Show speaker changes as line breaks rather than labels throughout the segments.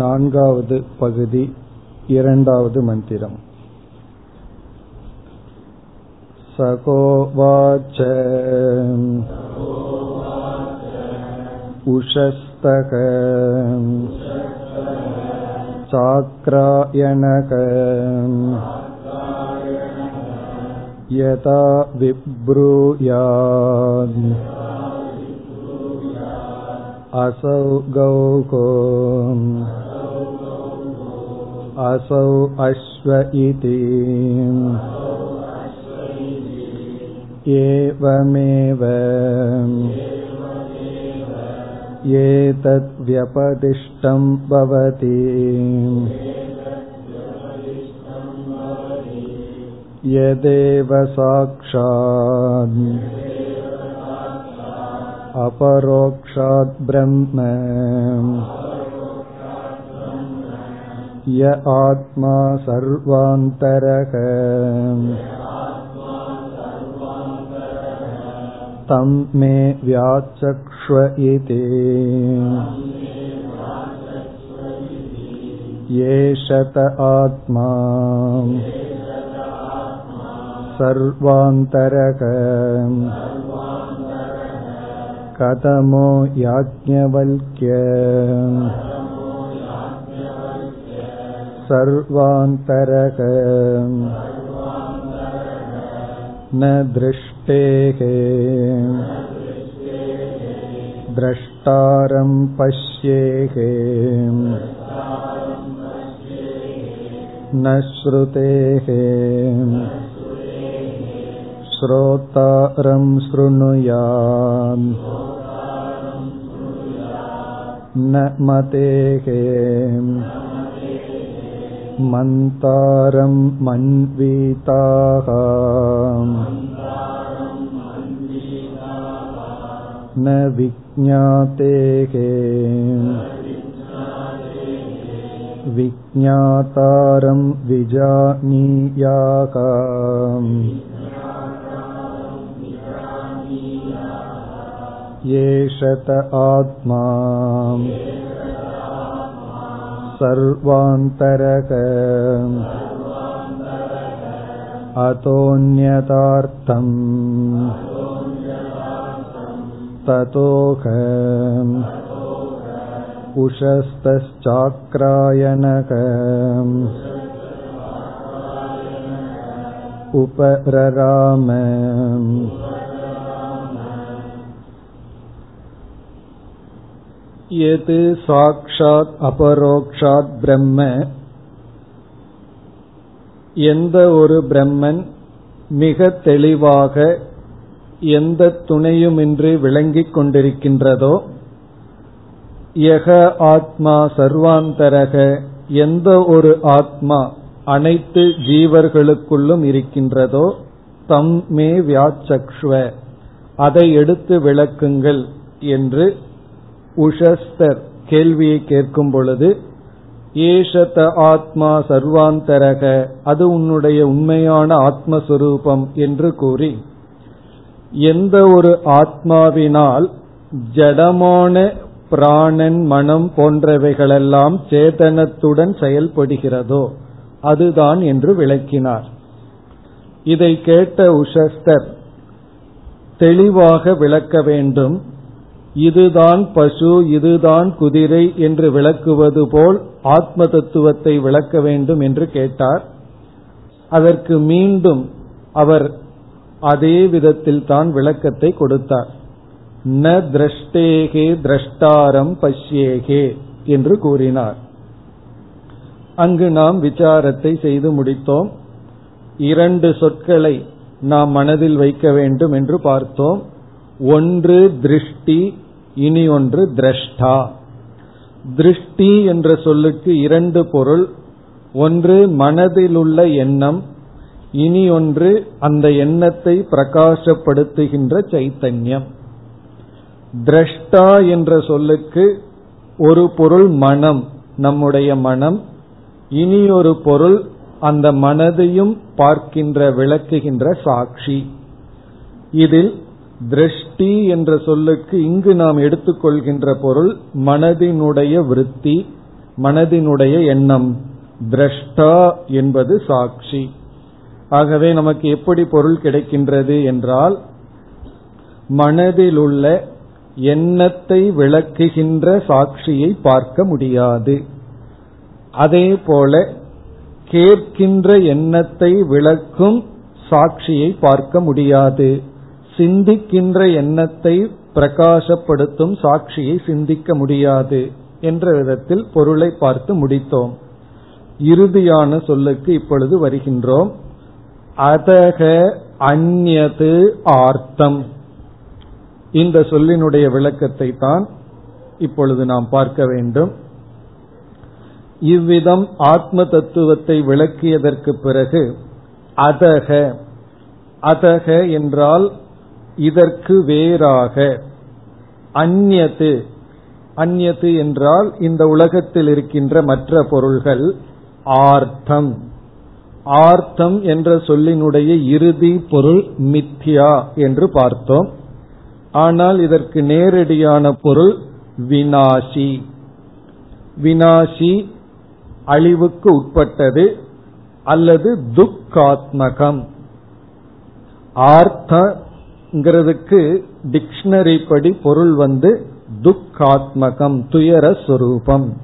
नान्गावद् पगुदि इरण्डावद् मन्दिरम् सकोवाच उषस्तक चाक्रायणक यथा विब्रूयात् असौ गौको असौ अश्व इति एवमेव एतद्व्यपदिष्टं भवति यदेव साक्षात् अपरोक्षात् ब्रह्म य आत्मा सर्वान्तरः तं मे व्याचक्ष्व इति एषत आत्मा सर्वान्तरक कथमो याज्ञवल्क्य। सर्वान्तरक। न दृष्टेः। द्रष्टारं पश्येः। न श्रुतेः। श्रोतारं शृणुयाम् न मतेः मन्तारं मन्वीताः न विज्ञातेः विज्ञातारं विजानीयाः एषत आत्मा सर्वान्तरक अतोऽन्यतार्थम् ततोह उषस्तश्चाक्रायनक उपरराम எது சாக்ஷாத் அபரோக்ஷாத் பிரம்ம? எந்த ஒரு பிரம்மன் மிக தெளிவாக எந்த துணையுமின்றி விளங்கிக் கொண்டிருக்கின்றதோ யக ஆத்மா சர்வாந்தரக எந்த ஒரு ஆத்மா அனைத்து ஜீவர்களுக்குள்ளும் இருக்கின்றதோ தம் மே வியாச்சக்ஷ்வ அதை எடுத்து விளக்குங்கள் என்று உஷஸ்தர் கேள்வியை கேட்கும் பொழுது ஏஷத ஆத்மா சர்வாந்தரக அது உன்னுடைய உண்மையான ஆத்மஸ்வரூபம் என்று கூறி எந்த ஒரு ஆத்மாவினால் ஜடமான பிராணன் மனம் போன்றவைகளெல்லாம் சேதனத்துடன் செயல்படுகிறதோ அதுதான் என்று விளக்கினார். இதை கேட்ட உஷஸ்தர் தெளிவாக விளக்க வேண்டும். இதுதான் பசு இதுதான் குதிரை என்று விளக்குவது போல் ஆத்ம தத்துவத்தை விளக்க வேண்டும் என்று கேட்டார். அதற்கு மீண்டும் அவர் அதே விதத்தில் தான் விளக்கத்தை கொடுத்தார். ந திரஷ்டேகே திரஷ்டாரம் பஷ்யேகே என்று கூறினார். அங்கு நாம் விசாரத்தை செய்து முடித்தோம். இரண்டு சொற்களை நாம் மனதில் வைக்க வேண்டும் என்று பார்த்தோம். ஒன்று திருஷ்டி இனி ஒன்று திரஷ்டா. திருஷ்டி என்ற சொல்லுக்கு இரண்டு பொருள். ஒன்று மனதிலுள்ள எண்ணம். இனி ஒன்று அந்த எண்ணத்தை பிரகாசப்படுத்துகின்ற சைத்தன்யம். திரஷ்டா என்ற சொல்லுக்கு ஒரு பொருள் மனம் நம்முடைய மனம். இனி ஒரு பொருள் அந்த மனதையும் பார்க்கின்ற விளக்குகின்ற சாட்சி. இதில் திருஷ்டி என்ற சொல்லுக்கு இங்கு நாம் எடுத்துக்கொள்கின்ற பொருள் மனதினுடைய விருத்தி மனதினுடைய எண்ணம். திரஷ்டா என்பது சாட்சி. ஆகவே நமக்கு எப்படி பொருள் கிடைக்கின்றது என்றால் மனதிலுள்ள எண்ணத்தை விளக்குகின்ற சாட்சியை பார்க்க முடியாது. அதே போல கேட்கின்ற எண்ணத்தை விளக்கும் சாட்சியை பார்க்க முடியாது. சிந்திக்கின்ற எண்ணத்தை பிரகாசப்படுத்தும் சாட்சியை சிந்திக்க முடியாது என்ற விதத்தில் பொருளை பார்த்து முடித்தோம். இறுதியான சொல்லுக்கு இப்பொழுது வருகின்றோம். அதக அந்நது ஆர்த்தம். இந்த சொல்லினுடைய விளக்கத்தை தான் இப்பொழுது நாம் பார்க்க வேண்டும். இவ்விதம் ஆத்ம தத்துவத்தை விளக்கியதற்கு பிறகு அதக அதக என்றால் இதற்கு வேறாக. அந்நது அந்நது என்றால் இந்த உலகத்தில் இருக்கின்ற மற்ற பொருள்கள். ஆர்த்தம். ஆர்த்தம் என்ற சொல்லினுடைய இறுதி பொருள் மித்யா என்று பார்த்தோம். ஆனால் இதற்கு நேரடியான பொருள் வினாசி. வினாசி அழிவுக்கு உட்பட்டது அல்லது துக்காத்மகம். ஆர்த்த ங்கிறதுக்கு டிக்ஷனரி படி பொருள் வந்து துக்காத்மகம் துயர சொரூபம்.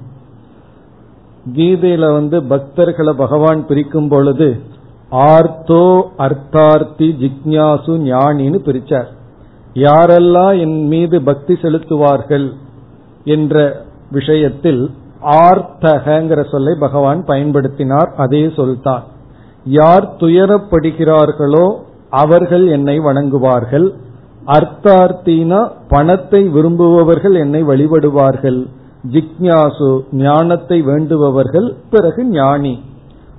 கீதையில வந்து பக்தர்களை பகவான் பிரிக்கும் பொழுது ஆர்த்தோ அர்த்தார்த்தி ஜிக்யாசு ஞானின்னு பிரிச்சார். யாரெல்லாம் என் மீது பக்தி செலுத்துவார்கள் என்ற விஷயத்தில் ஆர்த்தகங்கிற சொல்லை பகவான் பயன்படுத்தினார் அதே சொல்தான். யார் துயரப்படுகிறார்களோ அவர்கள் என்னை வணங்குவார்கள். அர்த்தார்த்தினா பணத்தை விரும்புபவர்கள் என்னை வழிபடுவார்கள். ஜிக்யாசு ஞானத்தை வேண்டுபவர்கள் பிறகு ஞானி.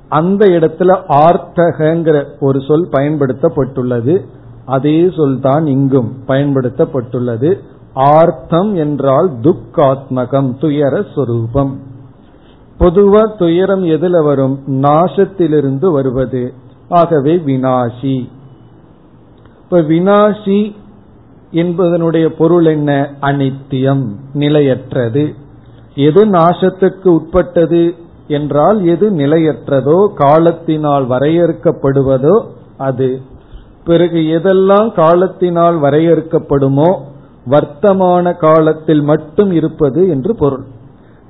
அந்த இடத்துல ஆர்த்தகங்கிற ஒரு சொல் பயன்படுத்தப்பட்டுள்ளது. அதே சொல் தான் இங்கும் பயன்படுத்தப்பட்டுள்ளது. ஆர்த்தம் என்றால் துக்காத்மகம் துயர சொரூபம். பொதுவா துயரம் எதுல வரும்? நாசத்திலிருந்து வருவது. ஆகவே வினாசி. இப்ப வினாசி என்பதனுடைய பொருள் என்ன? அனித்தியம் நிலையற்றது. எது நாசத்துக்கு உட்பட்டது என்றால் எது நிலையற்றதோ காலத்தினால் வரையறுக்கப்படுவதோ அது. பிறகு எதெல்லாம் காலத்தினால் வரையறுக்கப்படுமோ வர்த்தமான காலத்தில் மட்டும் இருப்பது என்று பொருள்.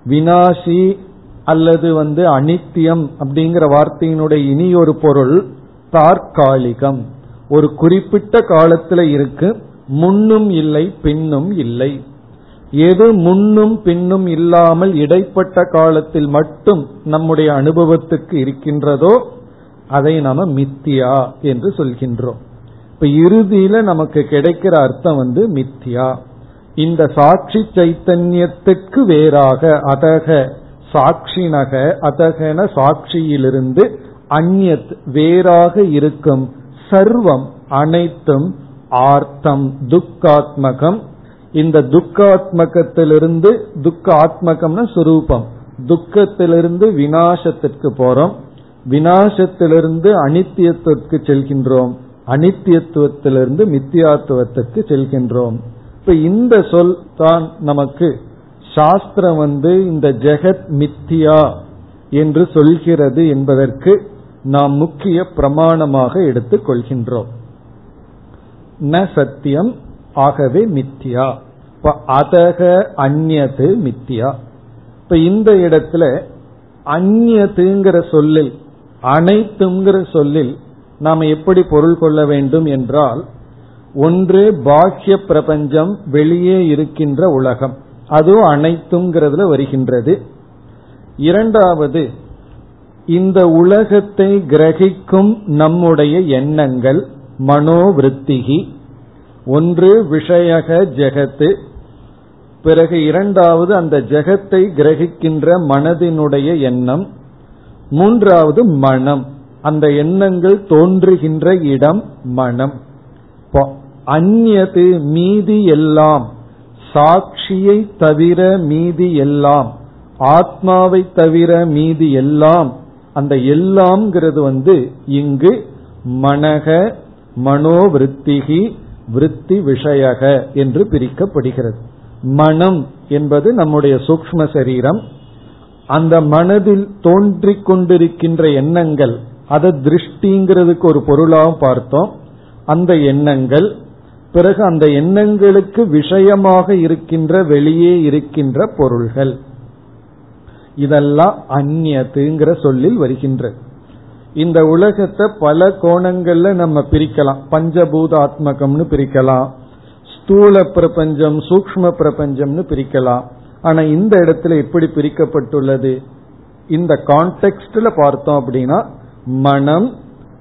வினாசி அல்லது வந்து அனித்தியம் அப்படிங்கிற வார்த்தையினுடைய இனி ஒரு பொருள் தற்காலிகம். ஒரு குறிப்பிட்ட காலத்துல இருக்கு முன்னும் இல்லை பின்னும் இல்லை. எது முன்னும் பின்னும் இல்லாமல் இடைப்பட்ட காலத்தில் மட்டும் நம்முடைய அனுபவத்துக்கு இருக்கின்றதோ அதை நாம மித்தியா என்று சொல்கின்றோம். இப்ப இறுதியில நமக்கு கிடைக்கிற அர்த்தம் வந்து மித்தியா. இந்த சாட்சி சைத்தன்யத்துக்கு வேறாக அதக சாட்சினக அதகன சாட்சியிலிருந்து அந்நத் வேறாக இருக்கும் சர்வம் அனைத்தும் ஆர்த்தம் துக்காத்மகம். இந்த துக்காத்மகத்திலிருந்து துக்க ஆத்மகம்னா சுரூபம். துக்கத்திலிருந்து வினாசத்திற்கு போறோம். வினாசத்திலிருந்து அனித்தியத்துவத்துக்கு செல்கின்றோம். அனித்தியத்துவத்திலிருந்து மித்தியாத்துவத்துக்கு செல்கின்றோம். இப்ப இந்த சொல் தான் நமக்கு சாஸ்திரம் வந்து இந்த ஜெகத் மித்தியா என்று சொல்கிறது என்பதற்கு நாம் முக்கிய பிரமாணமாக எடுத்துக் கொள்கின்றோம். ந சத்தியம் ஆகவே மித்தியா இப்ப அதக அந்நது மித்தியா இப்ப இந்த இடத்துல அந்நதுங்கிற சொல்லில் அனைத்துங்கிற சொல்லில் நாம் எப்படி பொருள் கொள்ள வேண்டும் என்றால் ஒன்று பாக்கிய பிரபஞ்சம் வெளியே இருக்கின்ற உலகம். அதுவும் அனைத்துங்கிறதுல வருகின்றது. இரண்டாவது இந்த உலகத்தை கிரகிக்கும் நம்முடைய எண்ணங்கள் மனோவிருத்திகி. ஒன்று விஷயக ஜெகத்து. பிறகு இரண்டாவது அந்த ஜெகத்தை கிரகிக்கின்ற மனதினுடைய எண்ணம். மூன்றாவது மனம். அந்த எண்ணங்கள் தோன்றுகின்ற இடம் மனம். அந்நது மீதி எல்லாம் சாட்சியை தவிர மீதி எல்லாம் ஆத்மாவை தவிர மீதி எல்லாம் அந்த எல்லாம்ங்கிறது வந்து இங்கு மனக மனோவிருத்திகி விருத்தி விஷயக என்று பிரிக்கப்படுகிறது. மனம் என்பது நம்முடைய சூக்ம சரீரம். அந்த மனதில் தோன்றிக் கொண்டிருக்கின்ற எண்ணங்கள் அதை திருஷ்டிங்கிறதுக்கு ஒரு பொருளாகவும் பார்த்தோம். அந்த எண்ணங்கள் பிறகு அந்த எண்ணங்களுக்கு விஷயமாக இருக்கின்ற வெளியே இருக்கின்ற பொருள்கள். இதெல்லாம் அந்நியத்துங்கிற சொல்லில் வருகின்றது இந்த உலகத்தை பல கோணங்கள்ல நம்ம பிரிக்கலாம். பஞ்சபூதாத்மகம்னு பிரிக்கலாம். ஸ்தூல பிரபஞ்சம் சூக்ம பிரபஞ்சம்னு பிரிக்கலாம். ஆனா இந்த இடத்துல எப்படி பிரிக்கப்பட்டுள்ளது? இந்த கான்டெக்ட்ல பார்த்தோம் அப்படின்னா மனம்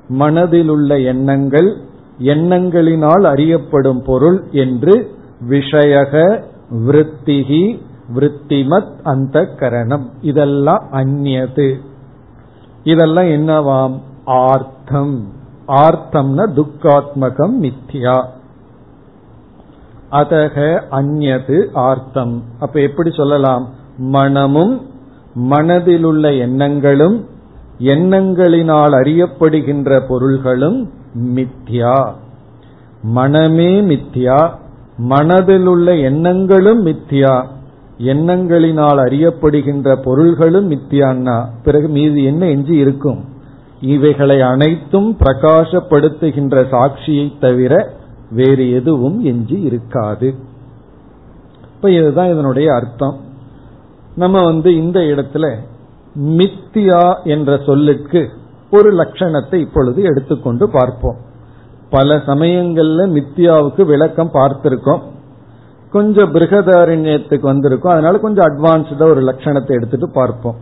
மனதில் உள்ள எண்ணங்கள் எண்ணங்களினால் அறியப்படும் பொருள் என்று விஷயக விருத்திகி விருத்திமத் அந்த கரணம் இதெல்லாம் அந்நியது. இதெல்லாம் என்னவாம்? ஆர்த்தம். ஆர்த்தம்னா துக்காத்மகம் மித்யா அதக அந்நது ஆர்த்தம். அப்ப எப்படி சொல்லலாம்? மனமும் மனதிலுள்ள எண்ணங்களும் எண்ணங்களினால் அறியப்படுகின்ற பொருள்களும் மித்யா மனமே மித்யா மனதிலுள்ள எண்ணங்களும் மித்யா எண்ணங்களினால் அறியப்படுகின்ற பொருள்களும் மித்தியான்னா பிறகு மீது என்ன எஞ்சி இருக்கும்? இவைகளை அனைத்தும் பிரகாசப்படுத்துகின்ற சாட்சியை தவிர வேறு எதுவும் எஞ்சி இருக்காது. இப்ப இதுதான் இதனுடைய அர்த்தம். நம்ம வந்து இந்த இடத்துல மித்தியா என்ற சொல்லுக்கு ஒரு லட்சணத்தை இப்பொழுது எடுத்துக்கொண்டு பார்ப்போம். பல சமயங்கள்ல மித்தியாவுக்கு விளக்கம் பார்த்திருக்கோம். கொஞ்சம் பிருகதாரண்யத்துக்கு வந்திருக்கும். அதனால கொஞ்சம் அட்வான்ஸ்டா ஒரு லட்சணத்தை எடுத்துட்டு பார்ப்போம்.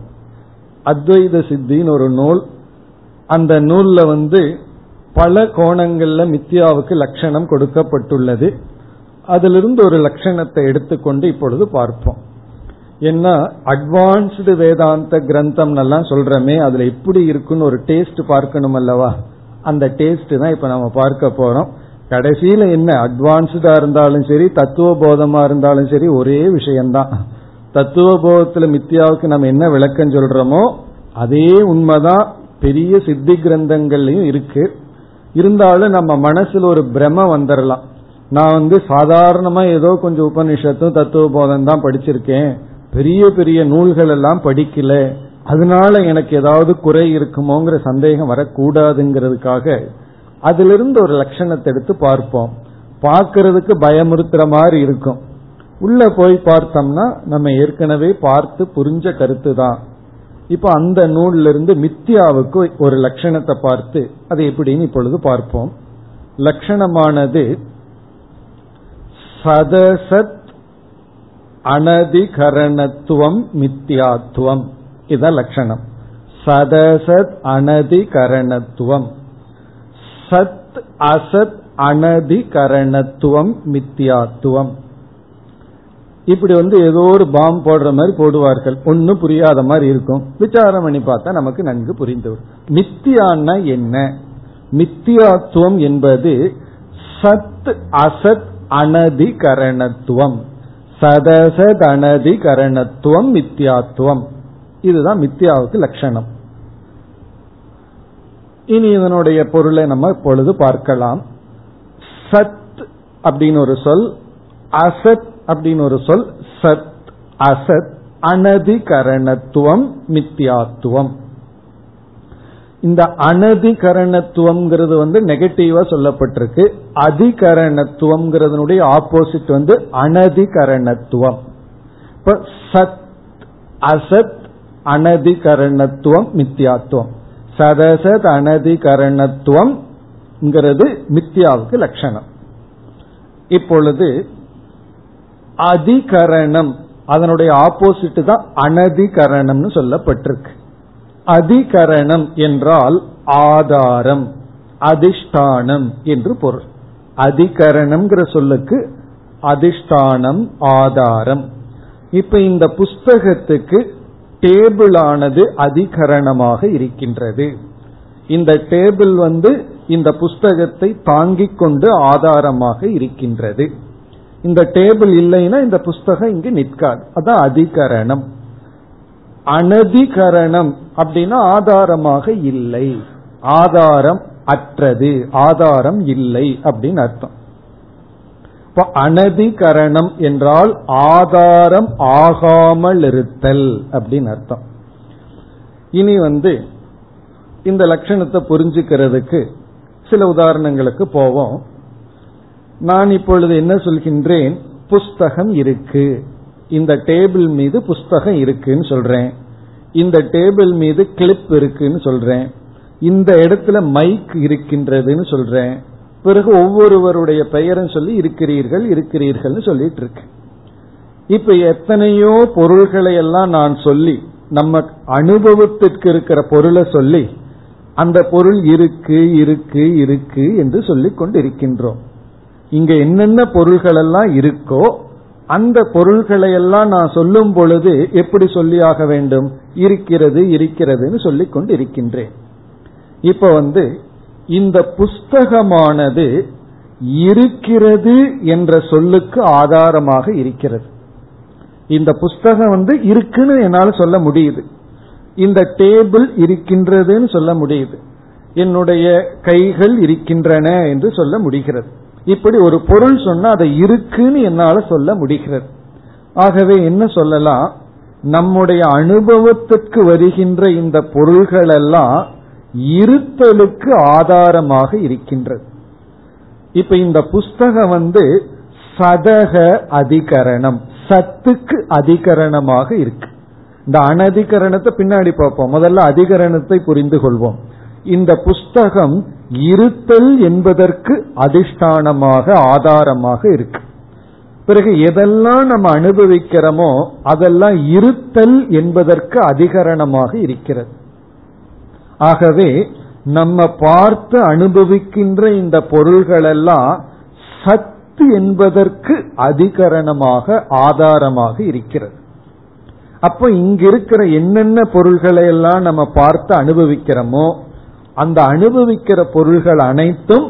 அத்வைத சித்தின்னு ஒரு நூல். அந்த நூல்ல வந்து பல கோணங்கள்ல மித்யாவுக்கு லட்சணம் கொடுக்கப்பட்டுள்ளது. அதிலிருந்து ஒரு லட்சணத்தை எடுத்துக்கொண்டு இப்பொழுது பார்ப்போம். ஏன்னா அட்வான்ஸ்டு வேதாந்த கிரந்தம் எல்லாம் சொல்றமே அதுல எப்படி இருக்குன்னு ஒரு டேஸ்ட் பார்க்கணும் அல்லவா? அந்த டேஸ்ட் தான் இப்ப நம்ம பார்க்க போறோம். கடைசியில என்ன? அட்வான்ஸ்டா இருந்தாலும் சரி தத்துவ போதமா இருந்தாலும் சரி ஒரே விஷயம்தான். தத்துவ போதத்துல மித்தியாவுக்கு நம்ம என்ன விளக்கம் சொல்றோமோ அதே உண்மைதான். பெரிய சித்தி கிரந்தங்கள்லயும் இருக்கு. இருந்தாலும் நம்ம மனசுல ஒரு பிரம வந்துடலாம் நான் வந்து சாதாரணமா ஏதோ கொஞ்சம் உபனிஷத்தும் தத்துவ போதம் தான் படிச்சிருக்கேன். பெரிய பெரிய நூல்கள் எல்லாம் படிக்கல. அதனால எனக்கு ஏதாவது குறை இருக்குமோங்கிற சந்தேகம் வரக்கூடாதுங்கிறதுக்காக அதிலிருந்து ஒரு லட்சணத்தை எடுத்து பார்ப்போம். பார்க்கறதுக்கு பயமுறுத்துற மாதிரி இருக்கும். உள்ள போய் பார்த்தோம்னா நம்ம ஏற்கனவே பார்த்து புரிஞ்ச கருத்து தான். இப்ப அந்த நூல்ல இருந்து மித்யாவுக்கு ஒரு லட்சணத்தை பார்த்து அது எப்படின்னு இப்பொழுது பார்ப்போம். லட்சணமானது சதசத் அனதிகரணத்துவம் மித்யாத்துவம். இதான் லட்சணம். சதசத் அனதிகரணத்துவம். சத் அசத் அனதிகரணத்துவம் மித்தியாத்துவம். இப்படி வந்து ஏதோ ஒரு பாம் போடுற மாதிரி போடுவார்கள். ஒன்னும் புரியாத மாதிரி இருக்கும். விசாரம் பண்ணி பார்த்தா நமக்கு நன்கு புரிந்து மித்தியான்னா என்ன? மித்தியாத்துவம் என்பது சத் அசத் அனதிகரணத்துவம். சதசத் அனதிகரணத்துவம் மித்தியாத்துவம். இதுதான் மித்தியாவுக்கு லட்சணம். இனி இதனுடைய பொருளை நம்ம இப்பொழுது பார்க்கலாம். சத் அப்படின்னு ஒரு சொல் அசத் அப்படின்னு ஒரு சொல் சத் அசத் அனதிகரணத்துவம் மித்தியாத்துவம். இந்த அனதிகரணத்துவம்ங்கிறது வந்து நெகட்டிவா சொல்லப்பட்டிருக்கு. அதிகரணத்துவம்ங்கிறதுனுடைய ஆப்போசிட் வந்து அனதிகரணத்துவம். இப்ப சத் அசத் அனதிகரணத்துவம் மித்தியாத்துவம். சதசத் அனதிகரணத்துவம் மித்தியாவுக்கு லட்சணம். இப்பொழுது அதிகரணம் அதனுடைய ஆப்போசிட் தான் அனதிகரணம்னு சொல்லப்பட்டிருக்கு. அதிகரணம் என்றால் ஆதாரம் அதிஷ்டானம் என்று பொருள். அதிகரணம்ங்கிற சொல்லுக்கு அதிஷ்டானம் ஆதாரம். இப்ப இந்த புஸ்தகத்துக்கு டேபிளானது அதிகரணமாக இருக்கின்றது. இந்த டேபிள் வந்து இந்த புஸ்தகத்தை தாங்கிக் கொண்டு ஆதாரமாக இருக்கின்றது. இந்த டேபிள் இல்லைன்னா இந்த புஸ்தகம் இங்கு நிற்காது. அதான் அதிகரணம். அனதிகரணம் அப்படின்னா ஆதாரமாக இல்லை. ஆதாரம் அற்றது. ஆதாரம் இல்லை அப்படின்னு அர்த்தம். இப்ப அனதிகரணம் என்றால் ஆதாரம் ஆகாமல் இருத்தல் அப்படின்னு அர்த்தம். இனி வந்து இந்த லட்சணத்தை புரிஞ்சுக்கிறதுக்கு சில உதாரணங்களுக்கு போவோம். நான் இப்பொழுது என்ன சொல்கின்றேன்? புஸ்தகம் இருக்கு. இந்த டேபிள் மீது புஸ்தகம் இருக்குன்னு சொல்றேன். இந்த டேபிள் மீது கிளிப் இருக்குன்னு சொல்றேன். இந்த இடத்துல மைக் இருக்கின்றதுன்னு சொல்றேன். பிறகு ஒவ்வொருவருடைய பெயரும் சொல்லி இருக்கிறீர்கள் இருக்கிறீர்கள்னு சொல்லிட்டு இருக்கு. இப்ப எத்தனையோ பொருள்களை எல்லாம் நான் சொல்லி நம்ம அனுபவத்திற்கு இருக்கிற பொருளை சொல்லி அந்த பொருள் இருக்கு இருக்கு இருக்கு என்று சொல்லிக் கொண்டிருக்கின்றோம். இங்க என்னென்ன பொருள்கள் எல்லாம் இருக்கோ அந்த பொருள்களை எல்லாம் நான் சொல்லும் பொழுது எப்படி சொல்லியாக வேண்டும்? இருக்கிறது இருக்கிறதுன்னு சொல்லிக் கொண்டு இருக்கின்றேன் இப்ப வந்து இந்த புஸ்தகமானது இருக்கிறது என்ற சொல்லுக்கு ஆதாரமாக இருக்கிறது. இந்த புஸ்தகம் வந்து இருக்குன்னு என்னால சொல்ல முடியுது. இந்த டேபிள் இருக்கின்றதுன்னு சொல்ல முடியுது. என்னுடைய கைகள் இருக்கின்றன என்று சொல்ல முடிகிறது. இப்படி ஒரு பொருள் சொன்னா அதை இருக்குன்னு என்னால சொல்ல முடிகிறது. ஆகவே என்ன சொல்லலாம்? நம்முடைய அனுபவத்துக்கு வருகின்ற இந்த பொருள்கள் எல்லாம் இருத்தலுக்கு ஆதாரமாக இருக்கின்றது. இப்ப இந்த புஸ்தகம் வந்து சதக அதிகரணம் சத்துக்கு அதிகரணமாக இருக்கு. இந்த அனதிகரணத்தை பின்னாடி பார்ப்போம். முதல்ல அதிகரணத்தை புரிந்து கொள்வோம். இந்த புஸ்தகம் இருத்தல் என்பதற்கு அதிஷ்டானமாக ஆதாரமாக இருக்கு. பிறகு எதெல்லாம் நம்ம அனுபவிக்கிறோமோ அதெல்லாம் இருத்தல் என்பதற்கு அதிகரணமாக இருக்கிறது. ஆகவே நம்ம பார்த்து அனுபவிக்கின்ற இந்த பொருள்களெல்லாம் சத்து என்பதற்கு அதிகரணமாக ஆதாரமாக இருக்கிறது. அப்ப இங்க இருக்கிற என்னென்ன பொருள்களை எல்லாம் நம்ம பார்த்து அனுபவிக்கிறோமோ அந்த அனுபவிக்கிற பொருள்கள் அனைத்தும்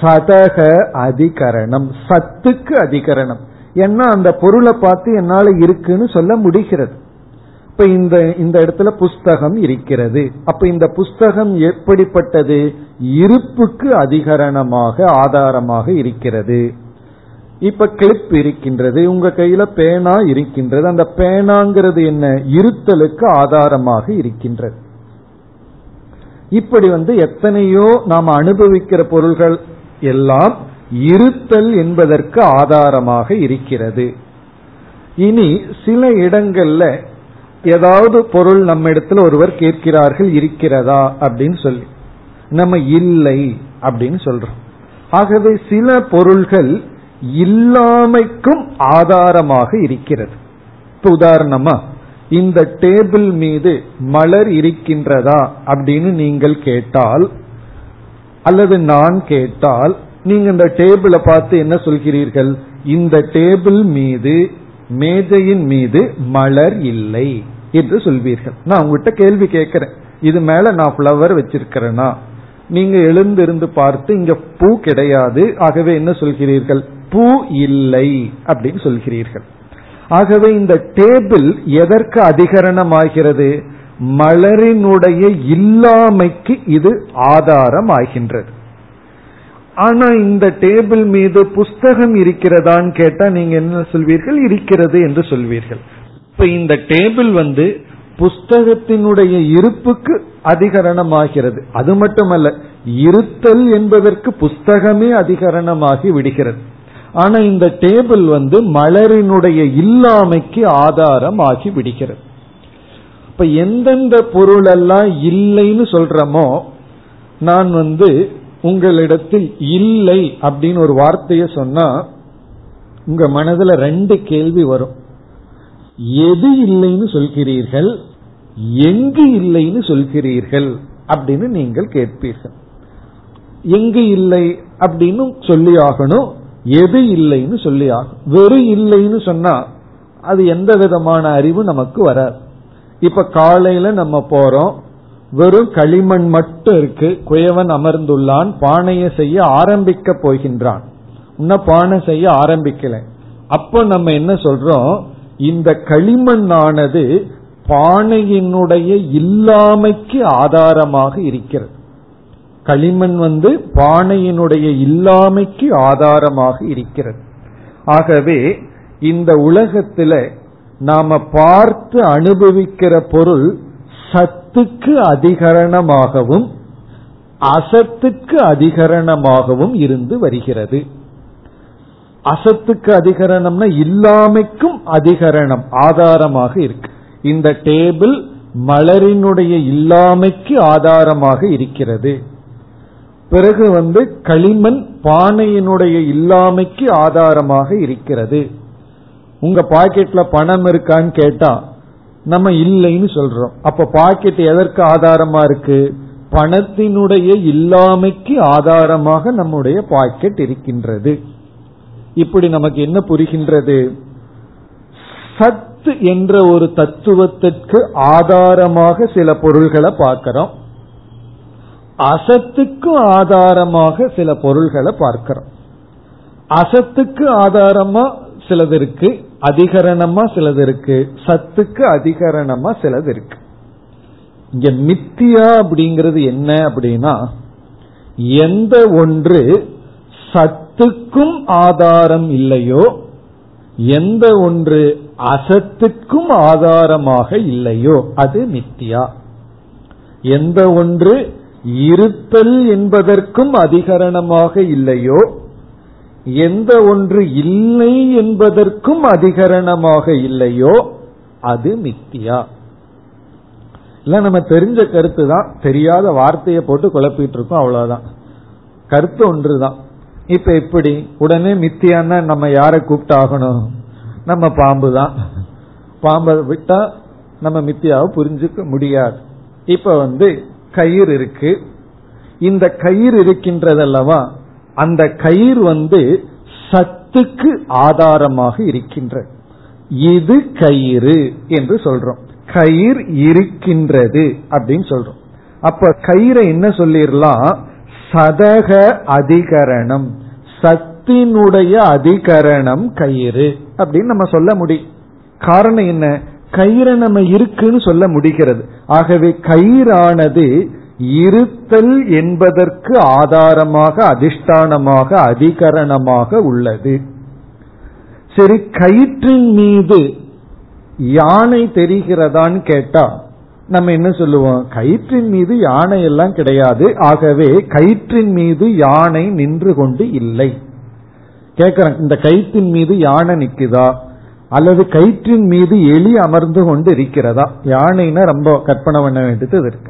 சதக அதிகரணம் சத்துக்கு அதிகரணம். ஏன்னா அந்த பொருளை பார்த்து என்னால இருக்குன்னு சொல்ல முடிகிறது. இப்ப இந்த இந்த இடத்துல புஸ்தகம் இருக்கிறது. அப்ப இந்த புஸ்தகம் எப்படிப்பட்டது? இருப்புக்கு அதிகரணமாக ஆதாரமாக இருக்கிறது. இப்ப கிளிப் இருக்கின்றது உங்க கையில பேனா இருக்கின்றது. அந்த பேனாங்கிறது என்ன? இருத்தலுக்கு ஆதாரமாக இருக்கின்றது. இப்படி வந்து எத்தனையோ நாம் அனுபவிக்கிற பொருள்கள் எல்லாம் இருத்தல் என்பதற்கு ஆதாரமாக இருக்கிறது. இனி சில இடங்கள்ல ஏதாவது பொருள் நம்ம இடத்துல ஒருவர் கேட்கிறார்கள் இருக்கிறதா அப்படின்னு சொல்லி. நம்ம இல்லை அப்படின்னு சொல்றோம். ஆகவே சில பொருள்கள் இல்லாமைக்கும் ஆதாரமாக இருக்கிறது. இப்ப உதாரணமா இந்த டேபிள் மீது மலர் இருக்கின்றதா அப்படின்னு நீங்கள் கேட்டால் அல்லது நான் கேட்டால் நீங்க இந்த டேபிளை பார்த்து என்ன சொல்கிறீர்கள்? இந்த டேபிள் மீது மேஜையின் மீது மலர் இல்லை என்று சொல்வீர்கள். நான் உங்ககிட்ட கேள்வி கேட்கிறேன். இது மேல நான் பிளவர் வச்சிருக்கிறேனா? நீங்க எழுந்திருந்து பார்த்து இங்க பூ கிடையாது. ஆகவே என்ன சொல்கிறீர்கள்? பூ இல்லை அப்படின்னு சொல்கிறீர்கள். ஆகவே இந்த டேபிள் எதற்கு அதிகரணம் ஆகிறது மலரினுடைய இல்லாமைக்கு இது ஆதாரம் ஆகின்றது ஆனா இந்த டேபிள் மீது புஸ்தகம் இருக்கிறதான்னு கேட்டா நீங்க என்ன சொல்வீர்கள்? இருக்கிறது என்று சொல்வீர்கள். இப்ப இந்த டேபிள் வந்து புஸ்தகத்தினுடைய இருப்புக்கு அதிகரணம் ஆகிறது அது மட்டுமல்ல இருத்தல் என்பதற்கு புஸ்தகமே அதிகரணமாகி விடுகிறது. ஆனா இந்த டேபிள் வந்து மலரினுடைய இல்லாமைக்கு ஆதாரம் ஆகி விடுகிறது. இப்ப எந்தெந்த பொருள் எல்லாம் இல்லைன்னு சொல்றமோ நான் வந்து உங்களிடத்தில் இல்லை அப்படின்னு ஒரு வார்த்தையை சொன்னா உங்க மனதுல ரெண்டு கேள்வி வரும். எது இல்லைன்னு சொல்கிறீர்கள்? எங்கு இல்லைன்னு சொல்கிறீர்கள்? அப்படின்னு நீங்கள் கேட்பீர்கள். எங்கு இல்லை அப்படின்னு சொல்லி ஆகணும். எது இல்லைன்னு சொல்லி ஆகும் வெறும் இல்லைன்னு சொன்னா அது எந்த விதமான அறிவு நமக்கு வராது. இப்ப காலையில நம்ம போறோம். வெறும் களிமண் மட்டும் இருக்கு. குயவன் அமர்ந்துள்ளான். பானையை செய்ய ஆரம்பிக்க போகின்றான். இன்னும் பானை செய்ய ஆரம்பிக்கல. அப்ப நம்ம என்ன சொல்றோம்? இந்த களிமண்ணானது பானையினுடைய இல்லாமைக்கு ஆதாரமாக இருக்கிறது. களிமண் வந்து பானையினுடைய இல்லாமைக்கு ஆதாரமாக இருக்கிறது. ஆகவே இந்த உலகத்துல நாம பார்த்து அனுபவிக்கிற பொருள் சத்துக்கு அதிகரணமாகவும் அசத்துக்கு அதிகரணமாகவும் இருந்து வருகிறது. அசத்துக்கு அதிகரணம்னா இல்லாமைக்கும் அதிகரணம் ஆதாரமாக இருக்கு. இந்த டேபிள் மலரினுடைய இல்லாமைக்கு ஆதாரமாக இருக்கிறது. பிறகு வந்து களிமண் பானையினுடைய இல்லாமைக்கு ஆதாரமாக இருக்கிறது. உங்க பாக்கெட்ல பணம் இருக்கான்னு கேட்டா நம்ம இல்லைன்னு சொல்றோம். அப்ப பாக்கெட் எதற்கு ஆதாரமா இருக்கு? பணத்தினுடைய இல்லாமைக்கு ஆதாரமாக நம்முடைய பாக்கெட் இருக்கின்றது. இப்படி நமக்கு என்ன புரிகின்றது? சத் என்ற ஒரு தத்துவத்திற்கு ஆதாரமாக சில பொருள்களை பார்க்கிறோம். அசத்துக்கு ஆதாரமாக சில பொருள்களை பார்க்கிறோம். அசத்துக்கு ஆதாரமா சிலது இருக்கு. அதிகரணமா சிலது இருக்கு. சத்துக்கு அதிகரணமா சிலது இருக்கு. இங்க மித்தியா அப்படிங்கிறது என்ன அப்படின்னா எந்த ஒன்று சத்துக்கும் ஆதாரம் இல்லையோ எந்த ஒன்று அசத்துக்கும் ஆதாரமாக இல்லையோ அது மித்தியா. எந்த ஒன்று இருத்தல் என்பதற்கும் அதிகரணமாக இல்லையோ எந்த ஒன்று இல்லை என்பதற்கும் அதிகரணமாக இல்லையோ அது மித்தியா. இல்ல நம்ம தெரிஞ்ச கருத்து தான். தெரியாத வார்த்தையை போட்டு குழப்பிட்டு இருக்கோம் அவ்வளவுதான். கருத்து ஒன்றுதான். இப்ப எப்படி? உடனே மித்தியான்னா நம்ம யாரை கூப்பிட்டாகணும்? நம்ம பாம்பு தான் பாம்பை விட்டா நம்ம மித்தியாவை புரிஞ்சுக்க முடியாது. இப்ப வந்து கயிறு இருக்கு. இந்த கயிறு இருக்கின்றதல்லவா? அந்த கயிறு வந்து சத்துக்கு ஆதாரமாக இருக்கின்றது இது கயிறு என்று சொல்றோம். கயிர் இருக்கின்றது அப்படின்னு சொல்றோம். அப்ப கயிறை என்ன சொல்லிடலாம் சதக அதிகரணம். சத்தினுடைய அதிகரணம் கயிறு அப்படின்னு நம்ம சொல்ல முடியும். காரணம் என்ன? கயிறை நம்ம இருக்குன்னு சொல்ல முடிகிறது. ஆகவே கயிறானது இருத்தல் என்பதற்கு ஆதாரமாக அதிஷ்டானமாக அதிகரணமாக உள்ளது. சரி கயிற்றின் மீது யானை தெரிகிறதான்னு கேட்டா நம்ம என்ன சொல்லுவோம்? கயிற்றின் மீது யானை எல்லாம் கிடையாது. ஆகவே கயிற்றின் மீது யானை நின்று கொண்டு இல்லை. கேக்குறேன் இந்த கயிற்றின் மீது யானை நிக்குதா? அல்லது கயிற்றின் மீது எலி அமர்ந்து கொண்டு இருக்கிறதா? யானைன்னா ரொம்ப கற்பனை பண்ண வேண்டியது இருக்கு.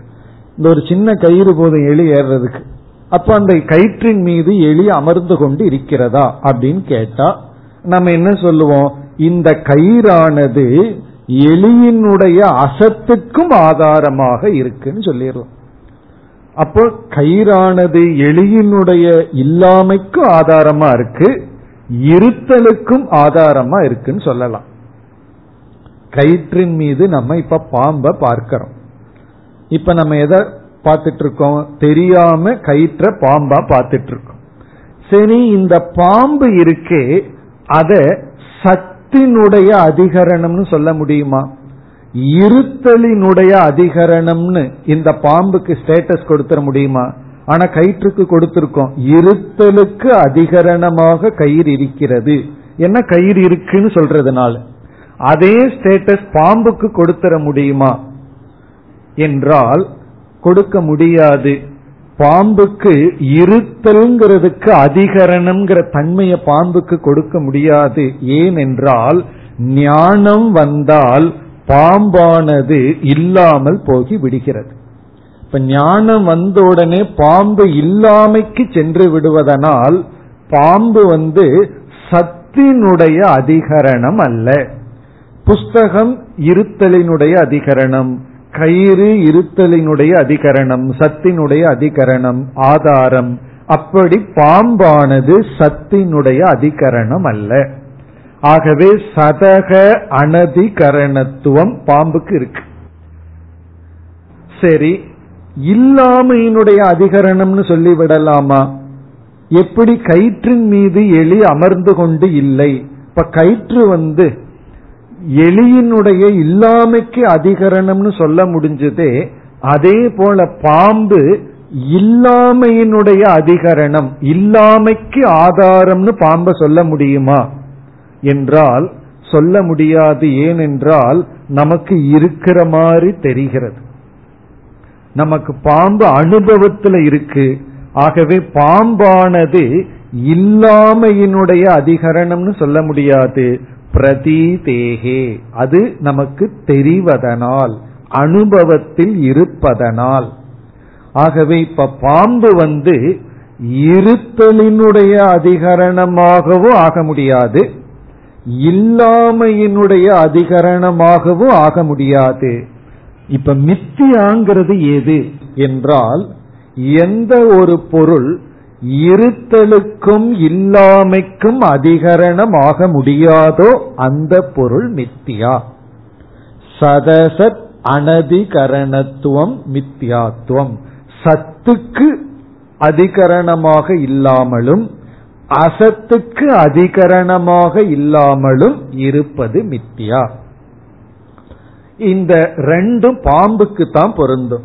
இந்த ஒரு சின்ன கயிறு போதும் எலி ஏறுறதுக்கு. அப்ப அந்த கயிற்றின் மீது எலி அமர்ந்து கொண்டு இருக்கிறதா அப்படின்னு கேட்டா நம்ம என்ன சொல்லுவோம்? இந்த கயிறானது எலியினுடைய அசத்துக்கும் ஆதாரமாக இருக்குன்னு சொல்லிடுறோம். அப்போ கயிறானது எலியினுடைய இல்லாமைக்கும் ஆதாரமா இருக்கு இருத்தலுக்கும் ஆதாரமா இருக்குன்னு சொல்லலாம். கயிற்றின் மீது நம்ம இப்ப பாம்ப பார்க்கிறோம். இப்ப நம்ம எதை பார்த்துட்டு இருக்கோம் தெரியாம கயிற்ற பாம்பா பார்த்துட்டு இருக்கோம் சரி இந்த பாம்பு இருக்கே அத சத்தினுடைய அதிகரணம்னு சொல்ல முடியுமா? இருத்தலினுடைய அதிகரணம்னு இந்த பாம்புக்கு ஸ்டேட்டஸ் கொடுத்துட முடியுமா? ஆனா கயிற்றுக்கு கொடுத்திருக்கோம். இருத்தலுக்கு அதிகரணமாக கயிறு இருக்கிறது. என்ன கயிறு இருக்குன்னு சொல்றதுனால. அதே ஸ்டேட்டஸ் பாம்புக்கு கொடுத்துட முடியுமா? என்றால் கொடுக்க முடியாது. பாம்புக்கு இருத்தல்ங்கிறதுக்கு அதிகரணம்ங்கிற தன்மையை பாம்புக்கு கொடுக்க முடியாது. ஏனென்றால் ஞானம் வந்தால் பாம்பானது இல்லாமல் போகி விடுகிறது. இப்ப ஞானம் வந்த உடனே பாம்பு இல்லாமைக்கு சென்று விடுவதனால் பாம்பு வந்து சத்தினுடைய அதிகரணம் அல்ல. புஸ்தகம் இருத்தலினுடைய அதிகரணம். கயிறு இருத்தலினுடைய அதிகரணம் சத்தினுடைய அதிகரணம் ஆதாரம். அப்படி பாம்பானது சத்தினுடைய அதிகரணம் அல்ல. ஆகவே சதக அனதிகரணத்துவம் பாம்புக்கு இருக்கு. சரி இல்லாமையினுடைய அதிகரணம்னு சொல்லிவிடலாமா எப்படி கயிற்றின் மீது எலி அமர்ந்து கொண்டு இல்லை? இப்ப கயிற்று வந்து எலியினுடைய இல்லாமைக்கு அதிகரணம்னு சொல்ல முடிஞ்சதே அதே போல பாம்பு இல்லாமையினுடைய அதிகரணம் இல்லாமைக்கு ஆதாரம்னு பாம்ப சொல்ல முடியுமா? என்றால் சொல்ல முடியாது. ஏனென்றால் நமக்கு இருக்கிற மாதிரி தெரிகிறது. நமக்கு பாம்பு அனுபவத்தில் இருக்கு. ஆகவே பாம்பானது இல்லாமையினுடைய அதிகரணம்னு சொல்ல முடியாது. பிரதீதேகே. அது நமக்கு தெரிவதனால் அனுபவத்தில் இருப்பதனால். ஆகவே இப்ப பாம்பு வந்து இருத்தலினுடைய அதிகரணமாகவும் ஆக முடியாது இல்லாமையினுடைய அதிகரணமாகவும் ஆக முடியாது. இப்ப மித்தியாங்கிறது எது என்றால் எந்த ஒரு பொருள் இருத்தலுக்கும் இல்லாமைக்கும் அதிகரணமாக முடியாதோ அந்த பொருள் மித்தியா. சதசத் அனதிகரணத்துவம் மித்தியாத்துவம். சத்துக்கு அதிகரணமாக இல்லாமலும் அசத்துக்கு அதிகரணமாக இல்லாமலும் இருப்பது மித்தியா. இந்த ரெண்டும் பாம்புக்கு தான் பொருந்தும்.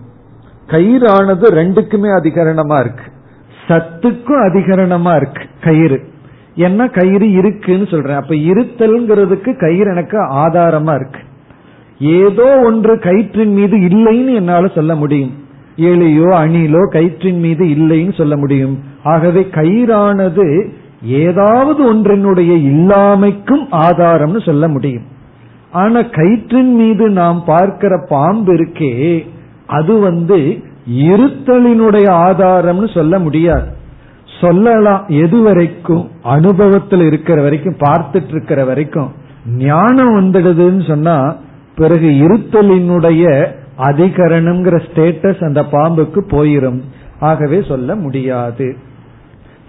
கயிறானது ரெண்டுக்குமே அதிகரணமா இருக்கு. சத்துக்கும் அதிகரணமா இருக்கு கயிறு. என்ன கயிறு இருக்குன்னு சொல்றேன். அப்ப இருத்தல்ங்கிறதுக்கு கயிறு எனக்கு ஆதாரமா இருக்கு. ஏதோ ஒன்று கயிற்றின் மீது இல்லைன்னு என்னால சொல்ல முடியும். எலியோ அணிலோ கயிற்றின் மீது இல்லைன்னு சொல்ல முடியும். ஆகவே கயிறானது ஏதாவது ஒன்றினுடைய இல்லாமைக்கும் ஆதாரம்னு சொல்ல முடியும். ஆனா கயிற்றின் மீது நாம் பார்க்கிற பாம்பு இருக்கே அது வந்து இருத்தலினுடைய ஆதாரம்னு சொல்ல முடியாது. சொல்லலாம் எது வரைக்கும்? அனுபவத்தில் இருக்கிற வரைக்கும் பார்த்துட்டு இருக்கிற வரைக்கும். ஞானம் வந்துடுதுன்னு சொன்னா பிறகு இருத்தலினுடைய அதிகரணம்ங்கிற ஸ்டேட்டஸ் அந்த பாம்புக்கு போயிரும். ஆகவே சொல்ல முடியாது.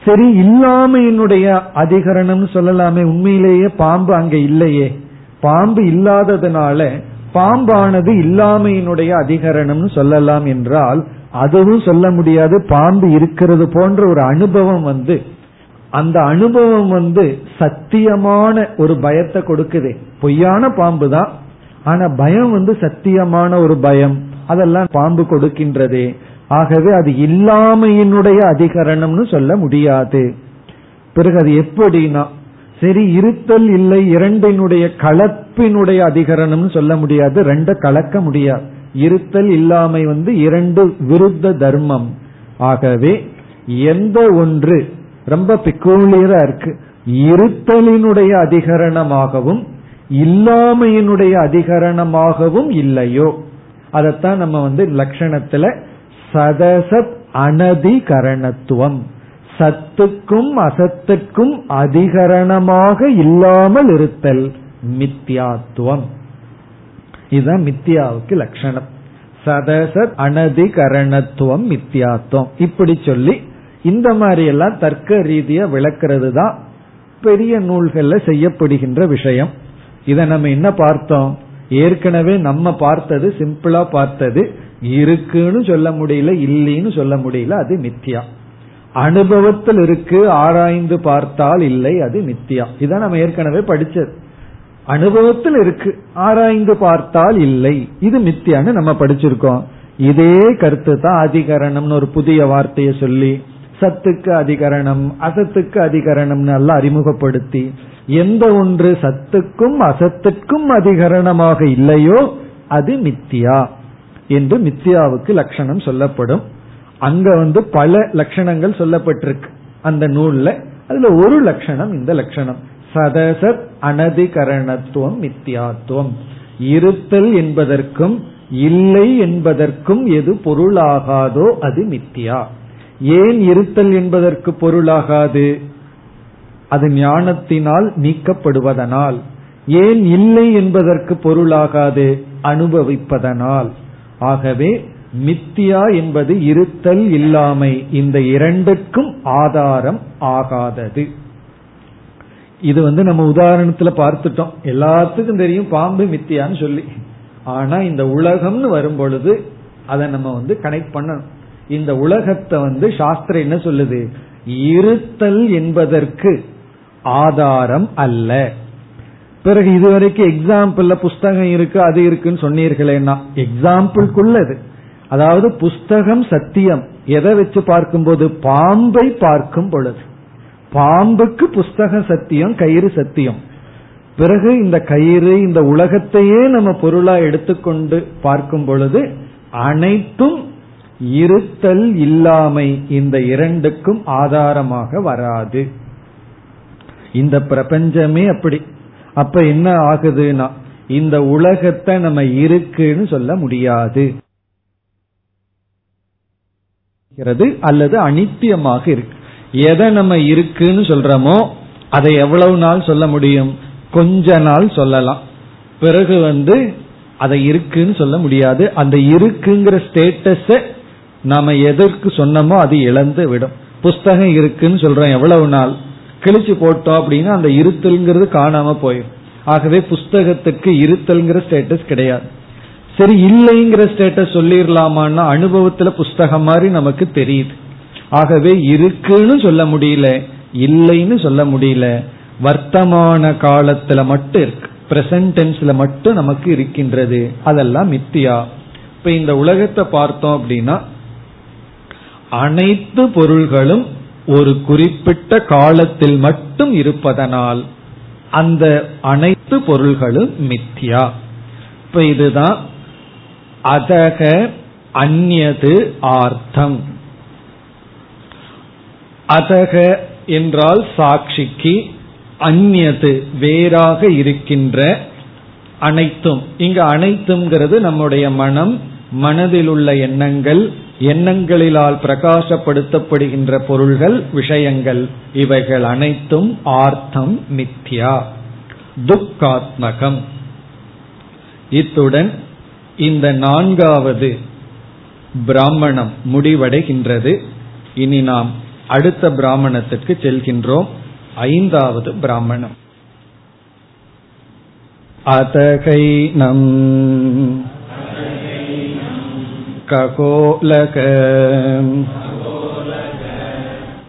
சரி இல்லாமையினுடைய அதிகரணம் சொல்லலாமே உண்மையிலேயே பாம்பு அங்க இல்லையே. பாம்பு இல்லாததுனால பாம்பானது இல்லாமையினுடைய அதிகரணம்னு சொல்லலாம் என்றால் அதுவும் சொல்ல முடியாது. பாம்பு இருக்கிறது போன்ற ஒரு அனுபவம் வந்து அந்த அனுபவம் வந்து சத்தியமான ஒரு பயத்தை கொடுக்குது. பொய்யான பாம்பு தான். ஆனா பயம் வந்து சத்தியமான ஒரு பயம். அதெல்லாம் பாம்பு கொடுக்கின்றதே. ஆகவே அது இல்லாமையினுடைய அதிகரணம்னு சொல்ல முடியாது. பிறகு அது எப்படின்னா சரி இருத்தல் இல்லை இரண்டினுடைய கலப்பினுடைய அதிகரணம்னு சொல்ல முடியாது ரெண்ட கலக்க முடியாது. இருத்தல் இல்லாமை வந்து இரண்டு விருத்த தர்மம். ஆகவே எந்த ஒன்று ரொம்ப பிக்கூலியரா இருக்கு. இருத்தலினுடைய அதிகரணமாகவும் இல்லாமையினுடைய அதிகரணமாகவும் இல்லையோ. அதத்தான் நம்ம வந்து லட்சணத்துல சதசத் அனதிகரணத்துவம். சத்துக்கும் அசத்துக்கும் அதிகரணமாக இல்லாமல் இருத்தல் மித்தியாத்துவம் இதுதான் மித்தியாவுக்கு லட்சணம். சதசத் அனதிகரணத்துவம் மித்தியாத்துவம் இப்படி சொல்லி இந்த மாதிரி எல்லாம் தர்க்க ரீதியா விளக்கிறது தான் பெரிய நூல்கள்ல செய்யப்படுகின்ற விஷயம். இதை நம்ம என்ன பார்த்தோம்? ஏற்கனவே நம்ம பார்த்தது சிம்பிளா பார்த்தது இருக்குன்னு சொல்ல முடியல இல்லைன்னு சொல்ல முடியல அது மித்தியா அனுபவத்தில் இருக்கு ஆராய்ந்து பார்த்தால் இல்லை அது மித்தியா இதான் நம்ம ஏற்கனவே படிச்சது. அனுபவத்தில் இருக்கு ஆராய்ந்து பார்த்தால் இல்லை இது மித்தியான்னு நம்ம படிச்சிருக்கோம். இதே கருத்து தான் அதிகரணம்னு ஒரு புதிய வார்த்தையை சொல்லி சத்துக்கு அதிகரணம் அசத்துக்கு அதிகரணம்னு எல்லாம் அறிமுகப்படுத்தி எந்த ஒன்று சத்துக்கும் அசத்துக்கும் அதிகரணமாக இல்லையோ அது மித்தியா என்று மித்தியாவுக்கு லட்சணம் சொல்லப்படும். அங்க வந்து பல லட்சணங்கள் சொல்லப்பட்டிருக்கு அந்த நூல்ல. அதுல ஒரு லட்சணம் இந்த லட்சணம். சதசத் அனதிகரணத்துவம் மித்தியாத்துவம். இருத்தல் என்பதற்கும் இல்லை என்பதற்கும் எது பொருளாகாதோ அது மித்தியா. ஏன் இருத்தல் என்பதற்கு பொருளாகாது? அது ஞானத்தினால் நீக்கப்படுவதனால். ஏன் இல்லை என்பதற்கு பொருளாகாது? அனுபவிப்பதனால். ஆகவே மித்தியா என்பது இருத்தல் இல்லாமை. இந்த இரண்டுக்கும் ஆதாரம் ஆகாதது. இது வந்து நம்ம உதாரணத்துல பார்த்துட்டோம். எல்லாத்துக்கும் தெரியும் பாம்பு மித்தியான்னு சொல்லி. ஆனா இந்த உலகம்னு வரும் பொழுது அதை நம்ம வந்து கனெக்ட் பண்ணணும். இந்த உலகத்தை வந்து சாஸ்திரம் என்ன சொல்லுது? இருத்தல் என்பதற்கு ஆதாரம் அல்ல. பிறகு இதுவரைக்கும் எக்ஸாம்பிள்ல புஸ்தகம் இருக்கு அது இருக்குன்னு சொன்னீர்களேன்னா எக்ஸாம்பிள்குள்ளது அதாவது புஸ்தகம் சத்தியம். எதை வச்சு பார்க்கும்போது? பாம்பை பார்க்கும் பொழுது. பாம்புக்கு புஸ்தகம் சத்தியம் கயிறு சத்தியம். பிறகு இந்த கயிறு இந்த உலகத்தையே நம்ம பொருளா எடுத்துக்கொண்டு பார்க்கும் பொழுது அனைத்தும் இருத்தல் இல்லாமை இந்த இரண்டுக்கும் ஆதாரமாக வராது. இந்த பிரபஞ்சமே அப்படி. அப்ப என்ன ஆகுதுன்னா இந்த உலகத்தை நம்ம இருக்குன்னு சொல்ல முடியாது. அல்லது அனித்தியமாக இருக்கு. எதை நம்ம இருக்குன்னு சொல்றோமோ அதை எவ்வளவு நாள் சொல்ல முடியும்? கொஞ்ச நாள் சொல்லலாம். பிறகு வந்து அதை இருக்குன்னு சொல்ல முடியாது. அந்த இருக்குங்கிற ஸ்டேட்டஸ நாம எதற்கு சொன்னமோ அது இழந்து விடும். புஸ்தகம் இருக்குன்னு சொல்றோம் எவ்வளவு நாள்? கிழிச்சு போட்டோம் அப்படின்னா அந்த இருத்தல்ங்கிறது காணாம போயிடும் ஆகவே புஸ்தகத்துக்கு இருத்தல்ங்கிற ஸ்டேட்டஸ் கிடையாது. சரி இல்லைங்கிற ஸ்டேட்டஸ் சொல்லிடலாமான்னா அனுபவத்துல புஸ்தகம் மாதிரி நமக்கு தெரியுது. ஆகவே இருக்குன்னு சொல்ல முடியல இல்லைன்னு சொல்ல முடியல வர்த்தமான காலத்துல மட்டும் இருக்கு. பிரசன்ட் டென்ஸ்ல மட்டும் நமக்கு இருக்கின்றது. அதெல்லாம் மித்தியா. இப்ப இந்த உலகத்தை பார்த்தோம் அப்படின்னா அனைத்து பொருள்களும் ஒரு குறிப்பிட்ட காலத்தில் மட்டும் இருப்பதனால் அந்த அனைத்து பொருள்களும் மித்தியா. இப்ப இதுதான் அதக அந்நது ஆர்த்தம். அதக என்றால் சாட்சிக்கு அந்நது வேறாக இருக்கின்ற அனைத்தும். இங்கு அனைத்துங்கிறது நம்முடைய மனம் மனதில் உள்ள எண்ணங்கள் எண்ணங்களிலால் பிரகாசப்படுத்தப்படுகின்ற பொருள்கள் விஷயங்கள். இவைகள் அனைத்தும் ஆர்த்தம் மித்யா துக்காத்மகம். இத்துடன் இந்த நான்காவது பிராமணம் முடிவடைகின்றது இனி நாம் அடுத்த பிராமணத்திற்கு செல்கின்றோம் ஐந்தாவது பிராமணம் அதகைனம் ककोलक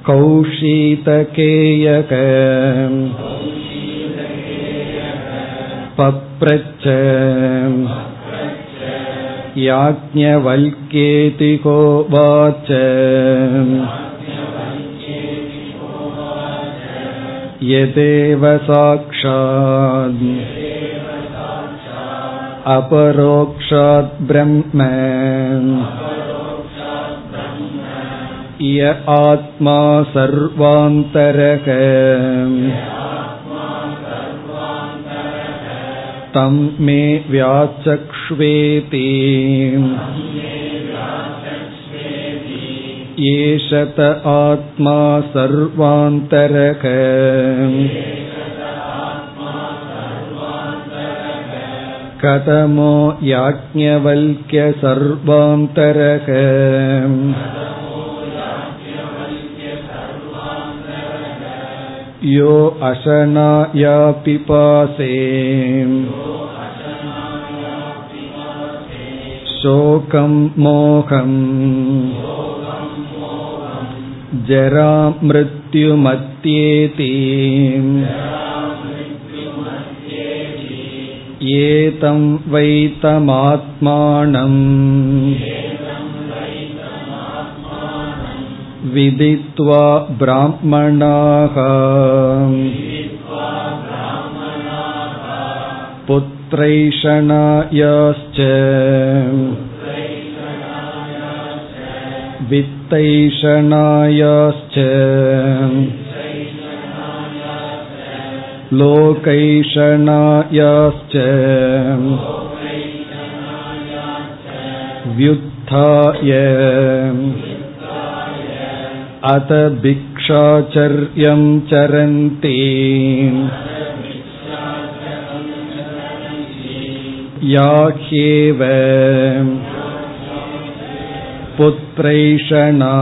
कौशीतकेयक पप्रच्छ याज्ञवल्क्येति को वाच यदेव साक्षात् अपरोक्षात् ब्रह्म य आत्मा सर्वान्तरः तं मे व्याचक्ष्वेति एष त आत्मा सर्वान्तरः कथमो याज्ञवल्क्य सर्वान्तरः यो अशनाया पिपासे शोकं मोहम् जरामृत्युमत्येति एतं वैतमात्मानम् विदित्वा ब्राह्मणाः पुत्रैषणायाश्च वित्तैषणायाश्च लोकैषणायाश्च व्युत्थाय अत भिक्षाचर्यं चरन्ति या ह्येव पुत्रैषणा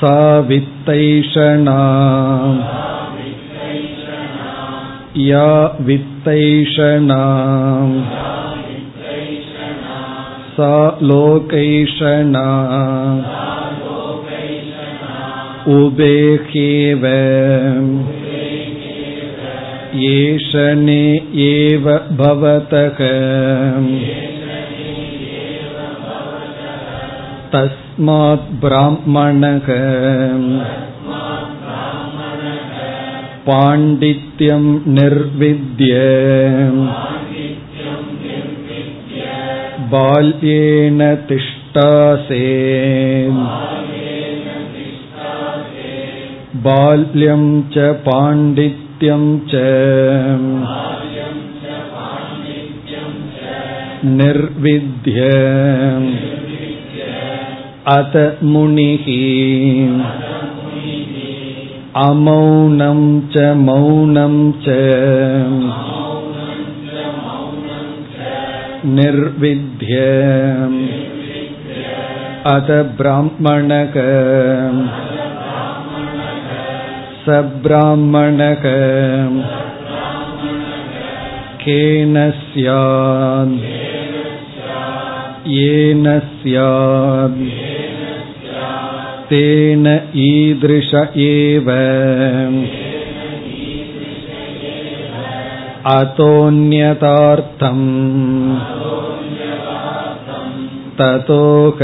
सा वित्तैषणा या वित्तैषणा सा लोकैषणा उबेह्येव येषणे एव भवतः तस्मात् ब्राह्मणः पाण्डित्यं निर्विद्य बाल्येन तिष्ठासे बाल्यं च पाण्डित्यं च निर्विद्य अत मुनिः अमौनं च मौनं च निर्विद्य अथ ब्राह्मणक स ब्राह्मणक केन स्यात् येन स्यात् तेन ईदृश एव अतोऽन्यतार्थम् ततोक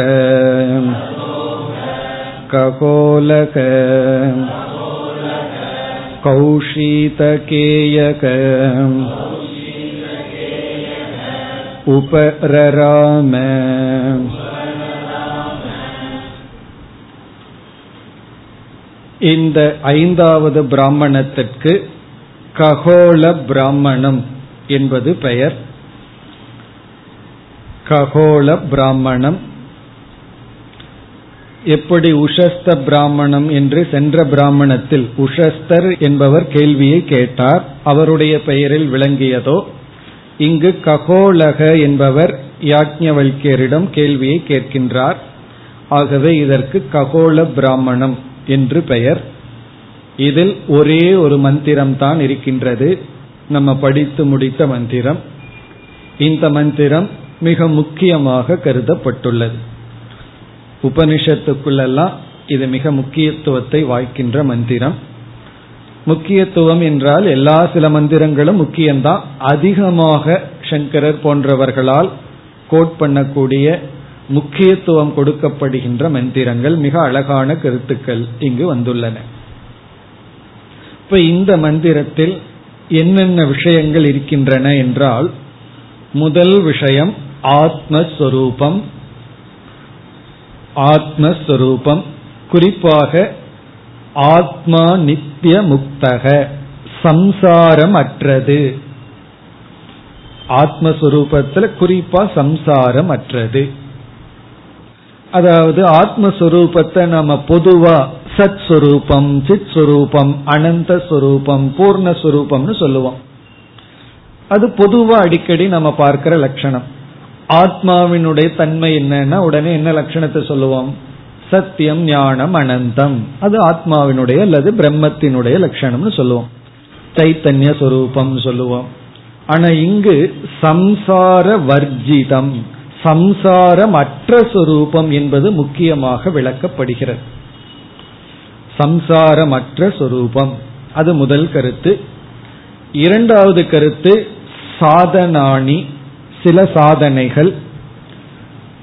ककोलक कौशीतकेयक उपरराम இந்த ஐந்தாவது பிராமணத்திற்கு ககோள பிராமணம் என்பது பெயர். ககோள பிராமணம். எப்படி உஷஸ்த பிராமணம் என்று சென்ற பிராமணத்தில் உஷஸ்தர் என்பவர் கேள்வியை கேட்டார். அவருடைய பெயரில் விளங்கியதோ இங்கு ககோலக என்பவர் யாஜ்ஞவல்யரிடம் கேள்வியை கேட்கின்றார். ஆகவே இதற்கு ககோள பிராமணம் என்று பெயர். இதில் ஒரே ஒரு மந்திரம் தான் இருக்கின்றது. நம்ம படித்து முடித்த மந்திரம். இந்த மந்திரம் மிக முக்கியமாக கருதப்பட்டுள்ளது. உபனிஷத்துக்குள்ளெல்லாம் இது மிக முக்கியத்துவத்தை வாய்க்கின்ற மந்திரம். முக்கியத்துவம் என்றால் எல்லா சில மந்திரங்களும் முக்கியம்தான். அதிகமாக சங்கரர் போன்றவர்களால் கோட் பண்ணக்கூடிய முக்கியத்துவம் கொடுக்கப்படுகின்ற மந்திரங்கள் மிக அழகான கருத்துக்கள் இங்கு வந்துள்ளன. இப்ப இந்த மந்திரத்தில் என்னென்ன விஷயங்கள் இருக்கின்றன என்றால் முதல் விஷயம் ஆத்மஸ்வரூபம். ஆத்மஸ்வரூபம். குறிப்பாக ஆத்மா நித்திய முக்தக. சம்சாரம் அற்றது ஆத்மஸ்வரூபத்தில் குறிப்பா சம்சாரம் அற்றது அதாவது ஆத்மஸ்வரூபத்தை நம்ம பொதுவா சத் சுரூபம் சித் சுரூபம் அனந்த சுரூபம் பூர்ணஸ்வரூபம்னு சொல்லுவோம். அது பொதுவா அடிக்கடி நம்ம பார்க்கிற லட்சணம். ஆத்மாவினுடைய தன்மை என்னன்னா உடனே என்ன லட்சணத்தை சொல்லுவோம்? சத்தியம் ஞானம் அனந்தம். அது ஆத்மாவினுடைய அல்லது பிரம்மத்தினுடைய லட்சணம்னு சொல்லுவோம். சைத்தன்ய சொரூபம் சொல்லுவோம். ஆனா இங்கு சம்சார வர்ஜிதம் சம்சாரம் அற்ற சொரூபம் என்பது முக்கியமாக விளக்கப்படுகிறது. சம்சாரமற்ற சொரூபம். அது முதல் கருத்து. இரண்டாவது கருத்து சாதனாணி சில சாதனைகள்.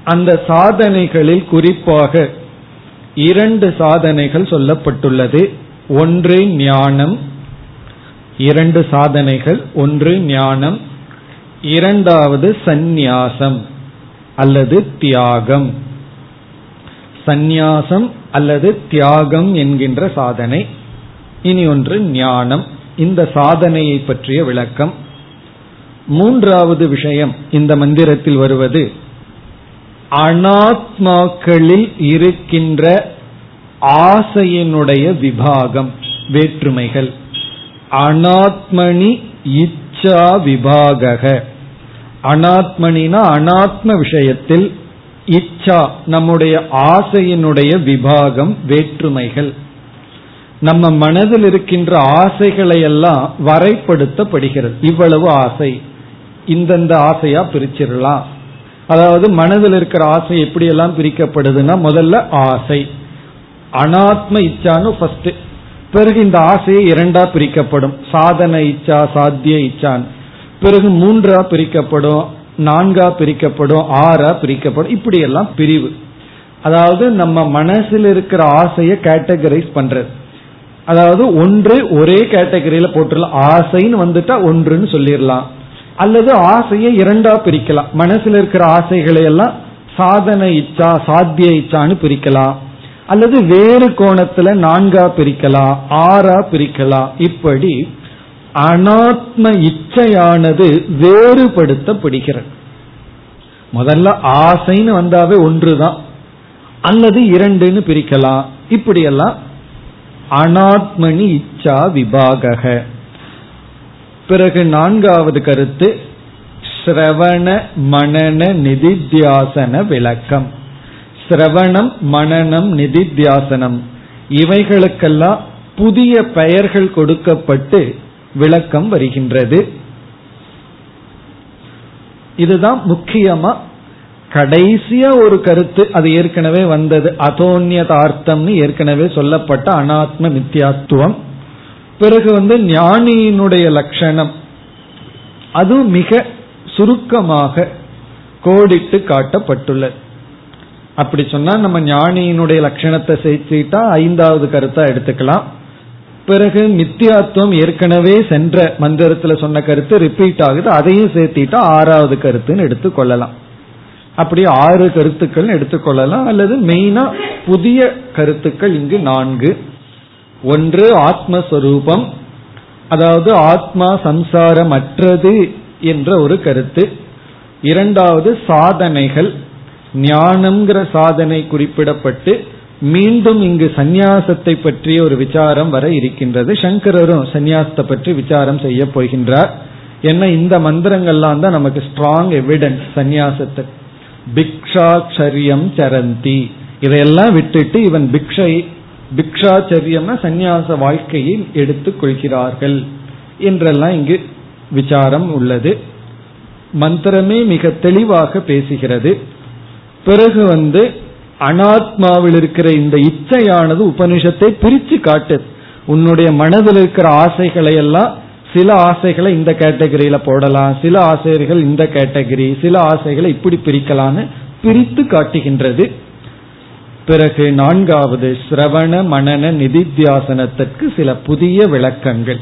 அந்த சாதனைகளில் குறிப்பாக இரண்டு சாதனைகள் சொல்லப்பட்டுள்ளது. ஒன்று ஞானம் இரண்டு சாதனைகள். ஒன்று ஞானம் இரண்டாவது சந்நியாசம் அல்லது தியாகம். சந்நியாசம் அல்லது தியாகம் என்கின்ற சாதனை. இனி ஒன்று ஞானம். இந்த சாதனையை பற்றிய விளக்கம். மூன்றாவது விஷயம் இந்த மந்திரத்தில் வருவது. அனாத்மாக்களில் இருக்கின்ற ஆசையினுடைய விபாகம் வேற்றுமைகள். அனாத்மனி இச்சா விபாக அனாத்மனினா அனாத்ம விஷயத்தில் இச்சா நம்முடைய ஆசையினுடைய விபாகம் வேற்றுமைகள். நம்ம மனதில் இருக்கின்ற ஆசைகளை எல்லாம் வரைப்படுத்தப்படுகிறது. இவ்வளவு ஆசை. இந்தந்த ஆசையா பிரிச்சிடலாம். அதாவது மனதில் இருக்கிற ஆசை எப்படி எல்லாம் பிரிக்கப்படுதுன்னா முதல்ல ஆசை. அனாத்ம இச்சான்னு ஃபர்ஸ்ட் பிறகு இந்த ஆசையை இரண்டா பிரிக்கப்படும். சாதன இச்சா சாத்திய இச்சான் பிறகு மூன்றா பிரிக்கப்படும். நான்கா பிரிக்கப்படும் ஆறா பிரிக்கப்படும் இப்படி எல்லாம் பிரிவு. அதாவது நம்ம மனசில் இருக்கிற ஆசையை கேட்டகரைஸ் பண்றது. அதாவது ஒன்று ஒரே கேட்டகரியில போட்டுடலாம். ஆசைன்னு வந்துட்டா ஒன்றுன்னு சொல்லிடலாம். அல்லது ஆசையை இரண்டா பிரிக்கலாம். மனசில் இருக்கிற ஆசைகளை எல்லாம் சாதன இச்சா சாத்திய இச்சான்னு பிரிக்கலாம். அல்லது வேறு கோணத்துல நான்கா பிரிக்கலாம் ஆறா பிரிக்கலாம். இப்படி அனாத்ம இச்சையானது வேறுபடுத்தப்படுகிறது. முதல்ல ஆசைன்னு வந்தாவே ஒன்றுதான். அல்லது இரண்டுன்னு பிரிக்கலாம். இப்படியெல்லாம் அனாத்மனி இச்சா விபாகக. பிறகு நான்காவது கருத்து ஸ்ரவண மனன நிதித்தியாசன விளக்கம். சிரவணம் மனநம் நிதித்தியாசனம். இவைகளுக்கெல்லாம் புதிய பெயர்கள் கொடுக்கப்பட்டு விளக்கம் வருகின்றது. இதுதான் முக்கியமா கடைசியா ஒரு கருத்து அது ஏற்கனவே வந்தது. அதோன்யதார்த்தம்னு ஏற்கனவே சொல்லப்பட்ட அனாத்ம மித்தியாத்துவம் பிறகு வந்து ஞானியினுடைய லட்சணம். அது மிக சுருக்கமாக கோடிட்டு காட்டப்பட்டுள்ளது. அப்படி சொன்னா நம்ம ஞானியினுடைய லட்சணத்தை சேர்த்துட்டா ஐந்தாவது கருத்தா எடுத்துக்கலாம். பிறகு மித்தியாத்துவம் ஏற்கனவே சென்ற மந்திரத்துல சொன்ன கருத்து ரிப்பீட் ஆகுது. அதையும் சேர்த்திட்டா ஆறாவது கருத்துன்னு எடுத்துக்கொள்ளலாம் அப்படி ஆறு கருத்துக்கள் எடுத்துக்கொள்ளலாம் அல்லது மெயினா புதிய கருத்துக்கள் இங்கு நான்கு. ஒன்று ஆத்மஸ்வரூபம். அதாவது ஆத்மா சம்சாரமற்றது என்ற ஒரு கருத்து. இரண்டாவது சாதனைகள். ஞானம்ங்கிற சாதனை குறிப்பிடப்பட்டு மீண்டும் இங்கு சந்நியாசத்தை பற்றிய ஒரு விசாரம் வர இருக்கின்றது. சங்கரரும் சந்நியாசத்தை பற்றி விசாரம் செய்ய போகின்றார். ஏன்னா இந்த மந்திரங்கள்லாம் தான் நமக்கு ஸ்ட்ராங் எவிடன்ஸ் சந்நியாசத்தை. பிக்ஷாச்சரியம் சரந்தி. இதையெல்லாம் விட்டுட்டு இவன் பிக்ஷை பிக்ஷாச்சரியம்னா சந்நியாச வாழ்க்கையை எடுத்துக் கொள்கிறார்கள். என்றெல்லாம் இங்கு விசாரம் உள்ளது. மந்திரமே மிக தெளிவாக பேசுகிறது. பிறகு வந்து அனாத்மாவில் இருக்கிற இந்த இச்சையானது உபனிஷத்தை பிரிச்சு காட்டுது உன்னுடைய மனதில் இருக்கிற ஆசைகளை எல்லாம் சில ஆசைகளை இந்த கேட்டகரியில போடலாம் சில ஆசைகள் இந்த கேட்டகரி சில ஆசைகளை இப்படி பிரிக்கலாம்னு பிரித்து காட்டுகின்றது. பிறகு நான்காவது சிரவண மனன நிதித்தியாசனத்திற்கு சில புதிய விளக்கங்கள்.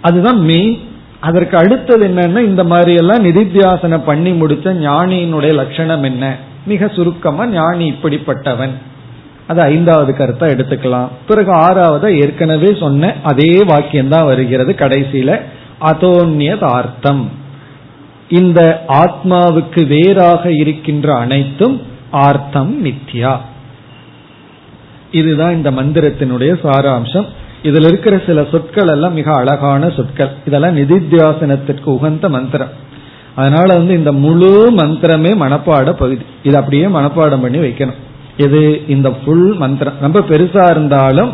அதுதான் மெயின் அதற்கு அடுத்தது என்னன்னா இந்த மாதிரி எல்லாம் நிதித்தியாசனம் பண்ணி முடிச்ச ஞானியினுடைய லட்சணம் என்ன? மிக சுருக்கமா ஞானி இப்படிப்பட்டவன். அது ஐந்தாவது கருத்தா எடுத்துக்கலாம். பிறகு ஆறாவது ஏற்கனவே சொன்ன அதே வாக்கியம் தான் வருகிறது கடைசியில அதோன்யதார்த்தம். இந்த ஆத்மாவுக்கு வேறாக இருக்கின்ற அனைத்தும் ஆர்த்தம் மித்யா. இதுதான் இந்த மந்திரத்தினுடைய சாராம்சம். இதுல இருக்கிற சில சொற்கள் எல்லாம் மிக அழகான சொற்கள். இதெல்லாம் நிதித்தியாசனத்திற்கு உகந்த மந்திரம். அதனால வந்து இந்த முழு மந்திரமே மனப்பாட பகுதி. இது அப்படியே மனப்பாடம் பண்ணி வைக்கணும். இது இந்த ஃபுல் மந்திரம். ரொம்ப பெருசா இருந்தாலும்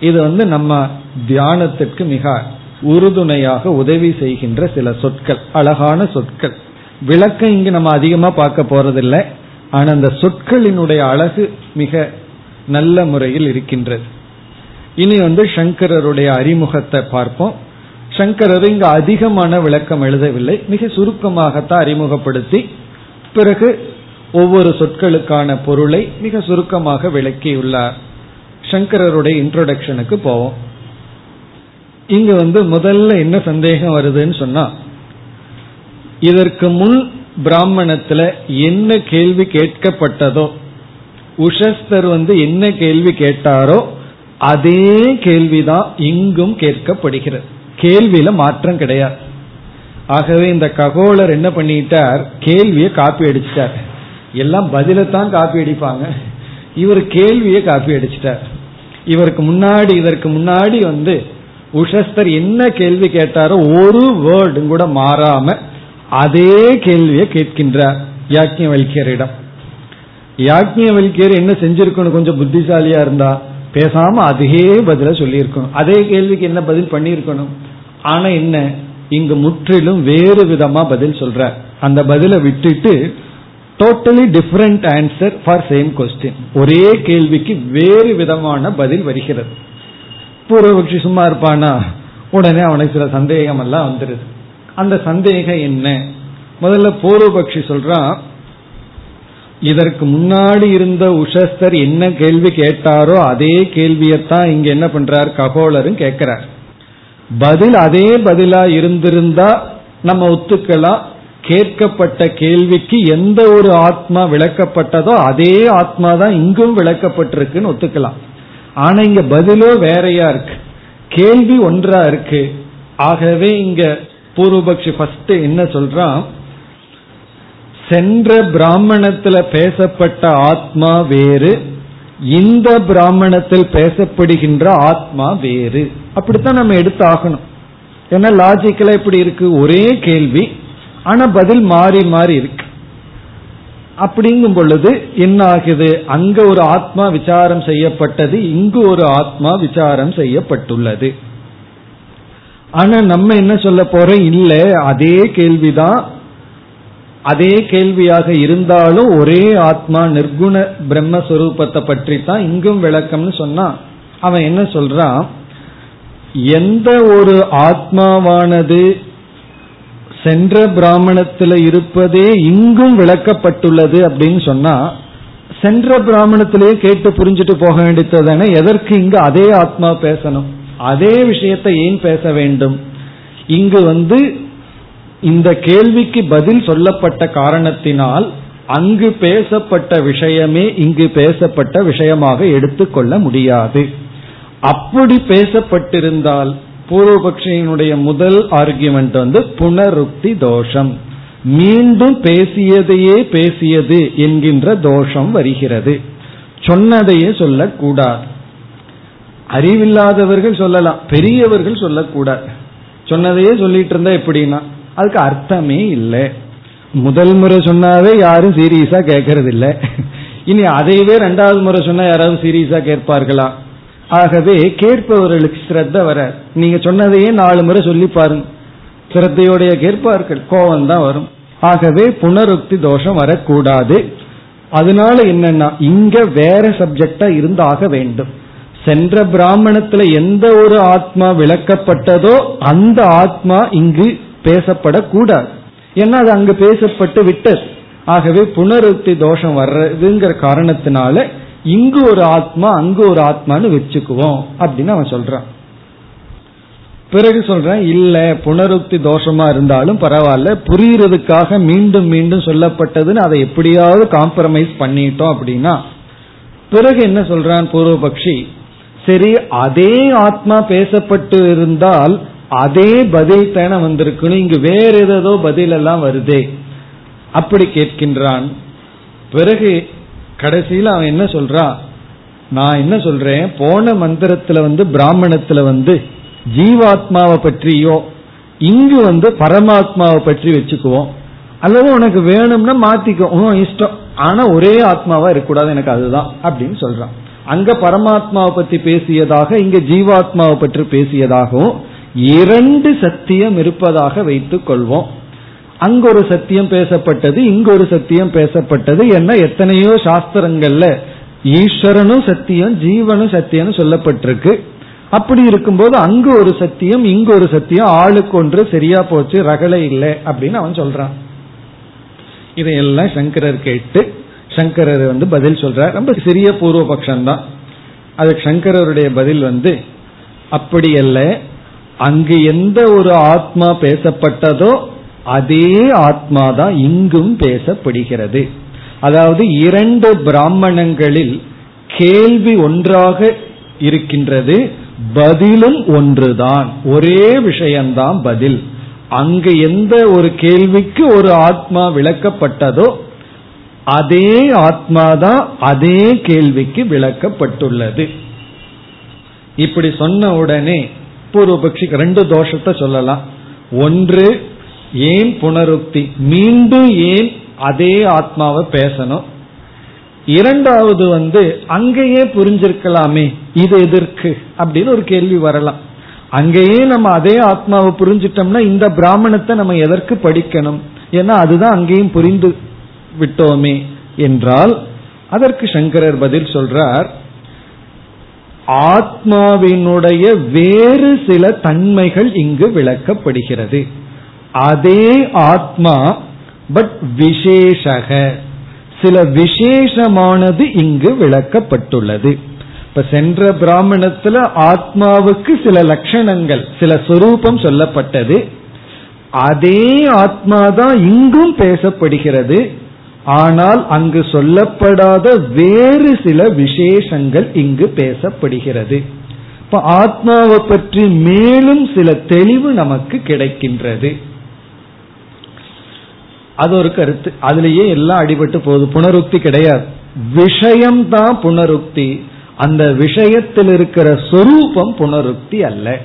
இது வந்து நம்ம தியானத்திற்கு மிக உறுதுணையாக உதவி செய்கின்ற சில சொற்கள் அழகான சொற்கள். விளக்கம் இங்கு நம்ம அதிகமா பார்க்க போறதில்லை. ஆனா அந்த சொற்களினுடைய அழகு மிக நல்ல முறையில் இருக்கின்றது. இனி வந்து சங்கரருடைய அறிமுகத்தை பார்ப்போம். சங்கரர் இங்கு அதிகமான விளக்கம் எழுதவில்லை. மிக சுருக்கமாகத்தான் அறிமுகப்படுத்தி பிறகு ஒவ்வொரு சொற்களுக்கான பொருளை மிக சுருக்கமாக விளக்கியுள்ளார். சங்கரருடைய இன்ட்ரோடக்ஷனுக்கு போவோம். இங்கு வந்து முதல்ல என்ன சந்தேகம் வருதுன்னு சொன்னா இதற்கு முன் பிராமணத்துல என்ன கேள்வி கேட்கப்பட்டதோ உஷஸ்தர் வந்து என்ன கேள்வி கேட்டாரோ அதே கேள்விதான் இங்கும் கேட்கப்படுகிறது. கேள்வியில மாற்றம் கிடையாது. ஆகவே இந்த ககோலர் என்ன பண்ணிட்டார்? கேள்வியை காப்பி அடிச்சிட்டார். எல்லாம் பதிலத்தான் காப்பி அடிப்பாங்க. இவர் கேள்வியை காப்பி அடிச்சிட்டார். இவருக்கு முன்னாடி இதற்கு முன்னாடி வந்து உஷஸ்தர் என்ன கேள்வி கேட்டாரோ ஒரு வேர்டும் கூட மாறாம அதே கேள்வியை கேட்கின்றார் யாக்கியவல்கியரிடம் யாக்ஞவல்கியர் என்ன செஞ்சிருக்கணும்? கொஞ்சம் புத்திசாலியா இருந்தா பேசாம அதே பதில சொல்லியிருக்கணும். அதே கேள்விக்கு என்ன பதில் பண்ணியிருக்கணும்? ஆனா என்ன? இங்கு முற்றிலும் வேறு விதமா பதில் சொல்ற. அந்த பதில விட்டுட்டு totally different answer for same question ஒரே கேள்விக்கு வேறு விதமான பதில் வருகிறது. பூர்வபக்ஷி சும்மா இருப்பானா? உடனே அவனுக்கு சில சந்தேகம் எல்லாம் வந்துருது. அந்த சந்தேகம் என்ன? முதல்ல பூர்வபக்ஷி சொல்றான் இதற்கு முன்னாடி இருந்த உஷஸ்தர் என்ன கேள்வி கேட்டாரோ அதே கேள்வியத்தான் இங்க என்ன பண்றார்? ககோலரும் கேட்கிறார். பதில் அதே பதிலா இருந்திருந்தா நம்ம ஒத்துக்கலாம். கேட்கப்பட்ட கேள்விக்கு எந்த ஒரு ஆத்மா விளக்கப்பட்டதோ அதே ஆத்மா தான் இங்கும் விளக்கப்பட்டிருக்குன்னு ஒத்துக்கலாம். ஆனா இங்க பதிலோ வேறையா இருக்கு. கேள்வி ஒன்றா இருக்கு. ஆகவே இங்க பூர்வபக்ஷி ஃபர்ஸ்ட் என்ன சொல்றான்? சென்ற பிராமணத்துல பேசப்பட்ட ஆத்மா வேறு இந்த பிராமணத்தில் பேசப்படுகின்ற ஆத்மா வேறு. அப்படித்தான் நம்ம எடுத்து ஆகணும் ஏன்னா லாஜிக்கலா இப்படி இருக்கு ஒரே கேள்வி. ஆனா பதில் மாறி மாறி இருக்கு. அப்படிங்கும் பொழுது என்ன ஆகுது அங்க ஒரு ஆத்மா விசாரம் செய்யப்பட்டது இங்கு ஒரு ஆத்மா விசாரம் செய்யப்பட்டுள்ளது. ஆனா நம்ம என்ன சொல்ல போறோம்? இல்ல அதே கேள்விதான் அதே கேள்வியாக இருந்தாலும் ஒரே ஆத்மா நிர்குண பிரம்மஸ்வரூபத்தை பற்றி தான் இங்கும் விளக்கம்னு சொன்னா அவன் என்ன சொல்றான்? எந்த ஒரு ஆத்மாவானது சென்ற பிராமணத்தில் இருப்பதே இங்கும் விளக்கப்பட்டுள்ளது அப்படின்னு சொன்னா சென்ற பிராமணத்திலேயே கேட்டு புரிஞ்சுட்டு போக வேண்டியது எதற்கு இங்கு அதே ஆத்மா பேசணும்? அதே விஷயத்தை ஏன் பேச வேண்டும்? இங்கு வந்து இந்த கேள்விக்கு பதில் சொல்லப்பட்ட காரணத்தினால் அங்கு பேசப்பட்ட விஷயமே இங்கு பேசப்பட்ட விஷயமாக எடுத்துக்கொள்ள முடியாது. அப்படி பேசப்பட்டிருந்தால் பூர்வபக்ஷியினுடைய முதல் ஆர்கியுமெண்ட் வந்து புனருக்தி தோஷம். மீண்டும் பேசியதையே பேசியது என்கின்ற தோஷம் வருகிறது. சொன்னதையே சொல்லக்கூடாது. அறிவில்லாதவர்கள் சொல்லலாம் பெரியவர்கள் சொல்லக்கூடாது. சொன்னதையே சொல்லிட்டு இருந்தா எப்படின்னா அதுக்கு அர்த்தமே இல்லை. முதல் முறை சொன்னாவே யாரும் சீரியஸா கேட்கறது இல்லை இனி அதையவே ரெண்டாவது முறை சொன்னா யாராவது சீரியஸா கேட்பார்களா? ஆகவே கேட்பவர்களுக்கு ஸ்ரத்த வர நீங்க சொன்னதையே நாலு முறை சொல்லி பாருங்க. சிரத்தையோடைய கேட்பார்கள் கோபம் தான் வரும். ஆகவே புனருக்தி தோஷம் வரக்கூடாது. அதனால என்னன்னா இங்க வேற சப்ஜெக்டா இருந்தாக வேண்டும். சென்ற பிராமணத்துல எந்த ஒரு ஆத்மா விளக்கப்பட்டதோ அந்த ஆத்மா இங்கு பேசப்படக்கூடாது. ஏன்னா அது அங்கு பேசப்பட்டு விட்டது. ஆகவே புனருத்தி தோஷம் வர்றதுங்கிற காரணத்தினால இங்கு ஒரு ஆத்மா அங்கு ஒரு ஆத்மான்னு வச்சுக்குவோம் அப்படின்னு அவன் சொல்றான். பிறகு சொல்றேன் இல்ல புனருக்தி தோஷமா இருந்தாலும் பரவாயில்ல புரியறதுக்காக மீண்டும் மீண்டும் சொல்லப்பட்டதுன்னு அதை எப்படியாவது காம்ப்ரமைஸ் பண்ணிட்டோம் அப்படின்னா. பிறகு என்ன சொல்றான் பூர்வபக்ஷி? சரி அதே ஆத்மா பேசப்பட்டு இருந்தால் அதே பதில் தானே வந்திருக்கணும் இங்கு வேற ஏதோ பதில் எல்லாம் வருதே. அப்படி கேட்கின்றான். பிறகு கடைசியில் அவன் என்ன சொல்றான் நான் என்ன சொல்றேன்? போன மந்திரத்துல வந்து பிராமணத்துல வந்து ஜீவாத்மாவை பற்றியோ இங்கு வந்து பரமாத்மாவை பற்றி வச்சுக்குவோம். அல்லது உனக்கு வேணும்னா மாத்திக்கோ. இஷ்டம். ஆனா ஒரே ஆத்மாவா இருக்கக்கூடாது. எனக்கு அதுதான் அப்படின்னு சொல்றான். அங்க பரமாத்மாவை பத்தி பேசியதாக இங்க ஜீவாத்மாவை பற்றி பேசியதாகவும் இரண்டு சத்தியம் இருப்பதாக வைத்துக் கொள்வோம். அங்க ஒரு சத்தியம் பேசப்பட்டது இங்க ஒரு சத்தியம் பேசப்பட்டது என்ன எத்தனையோ சாஸ்திரங்கள்ல ஈஸ்வரனும் சத்தியம் ஜீவனும் சத்தியம் சொல்லப்பட்டிருக்கு. அப்படி இருக்கும்போது அங்கு ஒரு சத்தியம் இங்க ஒரு சத்தியம் ஆளுக்கு ஒன்று சரியா போச்சு ரகலை இல்லை அப்படின்னு அவன் சொல்றான். இதையெல்லாம் சங்கரர் கேட்டு சங்கரர் வந்து பதில் சொல்றார். ரொம்ப சிறிய பூர்வபக்ஷம் தான் அதுக்கு சங்கரருடைய பதில் வந்து அப்படி அல்ல அங்கு எந்த ஒரு ஆத்மா பேசப்பட்டதோ அதே ஆத்மா தான் இங்கும் பேசப்படுகிறது. அதாவது இரண்டு பிராமணங்களில் கேள்வி ஒன்றாக இருக்கின்றது பதிலும் ஒன்றுதான். ஒரே விஷயம்தான் பதில். அங்கு எந்த ஒரு கேள்விக்கு ஒரு ஆத்மா விளக்கப்பட்டதோ அதே ஆத்மாதான் அதே கேள்விக்கு விளக்கப்பட்டுள்ளது. இப்படி சொன்ன உடனே பூர்வபக்ஷிக்கு ரெண்டு தோஷத்தை சொல்லலாம். ஒன்று ஏன் புனருக்தி? மீண்டும் ஏன் அதே ஆத்மாவை பேசணும்? இரண்டாவது வந்து அங்கேயே புரிஞ்சிருக்கலாமே இது எதற்கு? அப்படின்னு ஒரு கேள்வி வரலாம். அங்கேயே நம்ம அதே ஆத்மாவை புரிஞ்சிட்டோம்னா இந்த பிராமணத்தை நம்ம எதற்கு படிக்கணும்? ஏன்னா அதுதான் அங்கேயும் புரிந்து விட்டோமே என்றால் அதற்கு சங்கரர் பதில் சொல்றார் ஆத்மாவினுடைய வேறு சில தன்மைகள் இங்கு விளக்கப்படுகிறது. அதே ஆத்மா பட் விசேஷக. சில விசேஷமானது இங்கு விளக்கப்பட்டுள்ளது. இப்ப சென்ற பிராமணத்துல ஆத்மாவுக்கு சில லட்சணங்கள் சில சொரூபம் சொல்லப்பட்டது. அதே ஆத்மா தான் இங்கும் பேசப்படுகிறது. ஆனால் அங்கு சொல்லப்படாத வேறு சில விசேஷங்கள் இங்கு பேசப்படுகிறது. இப்ப ஆத்மாவை பற்றி மேலும் சில தெளிவு நமக்கு கிடைக்கின்றது. அது ஒரு கருத்து. அதுலேயே எல்லாம் அடிபட்டு போகுது. புனருக்தி கிடையாது. விஷயம்தான் புனருக்தி. அந்த விஷயத்தில் இருக்கிற சொரூபம் புனருக்தி அல்ல.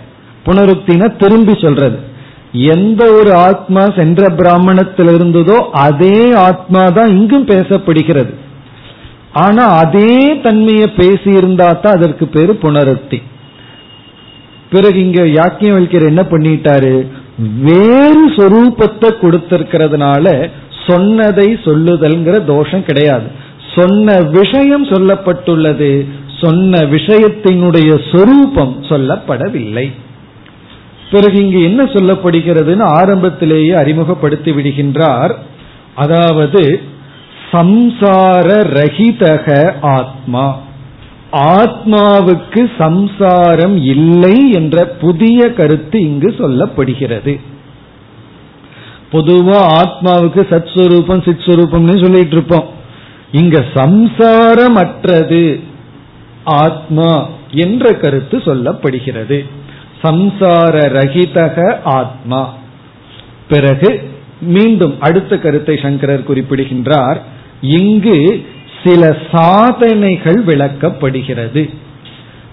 புனருக்தினா திரும்பி சொல்றது. எந்த ஒரு ஆத்மா சென்ற பிராமணத்தில் இருந்ததோ அதே ஆத்மா தான் இங்கும் பேசப்படுகிறது. ஆனா அதே தன்மையை பேசி இருந்தா தான் அதற்கு பேரு புனருக்தி பிறகு இங்க யாக்கியம் வைக்கிற என்ன பண்ணிட்டாரு? வேறு சொரூபத்தை கொடுத்திருக்கிறதுனால சொன்னதை சொல்லுதல்ங்கிற தோஷம் கிடையாது. சொன்ன விஷயம் சொல்லப்பட்டுள்ளது சொன்ன விஷயத்தினுடைய சொரூபம் சொல்லப்படவில்லை. பிறகு இங்கு என்ன சொல்லப்படுகிறதுன்னு ஆரம்பத்திலேயே அறிமுகப்படுத்தி விடுகின்றார். அதாவது சம்சார ரஹிதக ஆத்மா. ஆத்மாவுக்கு சம்சாரம் இல்லை என்ற புதிய கருத்து இங்கு சொல்லப்படுகிறது. பொதுவா ஆத்மாவுக்கு சத் சுரூபம் சித் சுரூபம்னு சொல்லிட்டு இருப்போம் இங்க சம்சாரமற்றது ஆத்மா என்ற கருத்து சொல்லப்படுகிறது. சம்சார ரகிதக ஆத்மா. பிறகு மீண்டும் அடுத்த கருத்தை சங்கரர் குறிப்பிடுகின்றார். இங்கு சில சாதனைகள் விளக்கப்படுகிறது.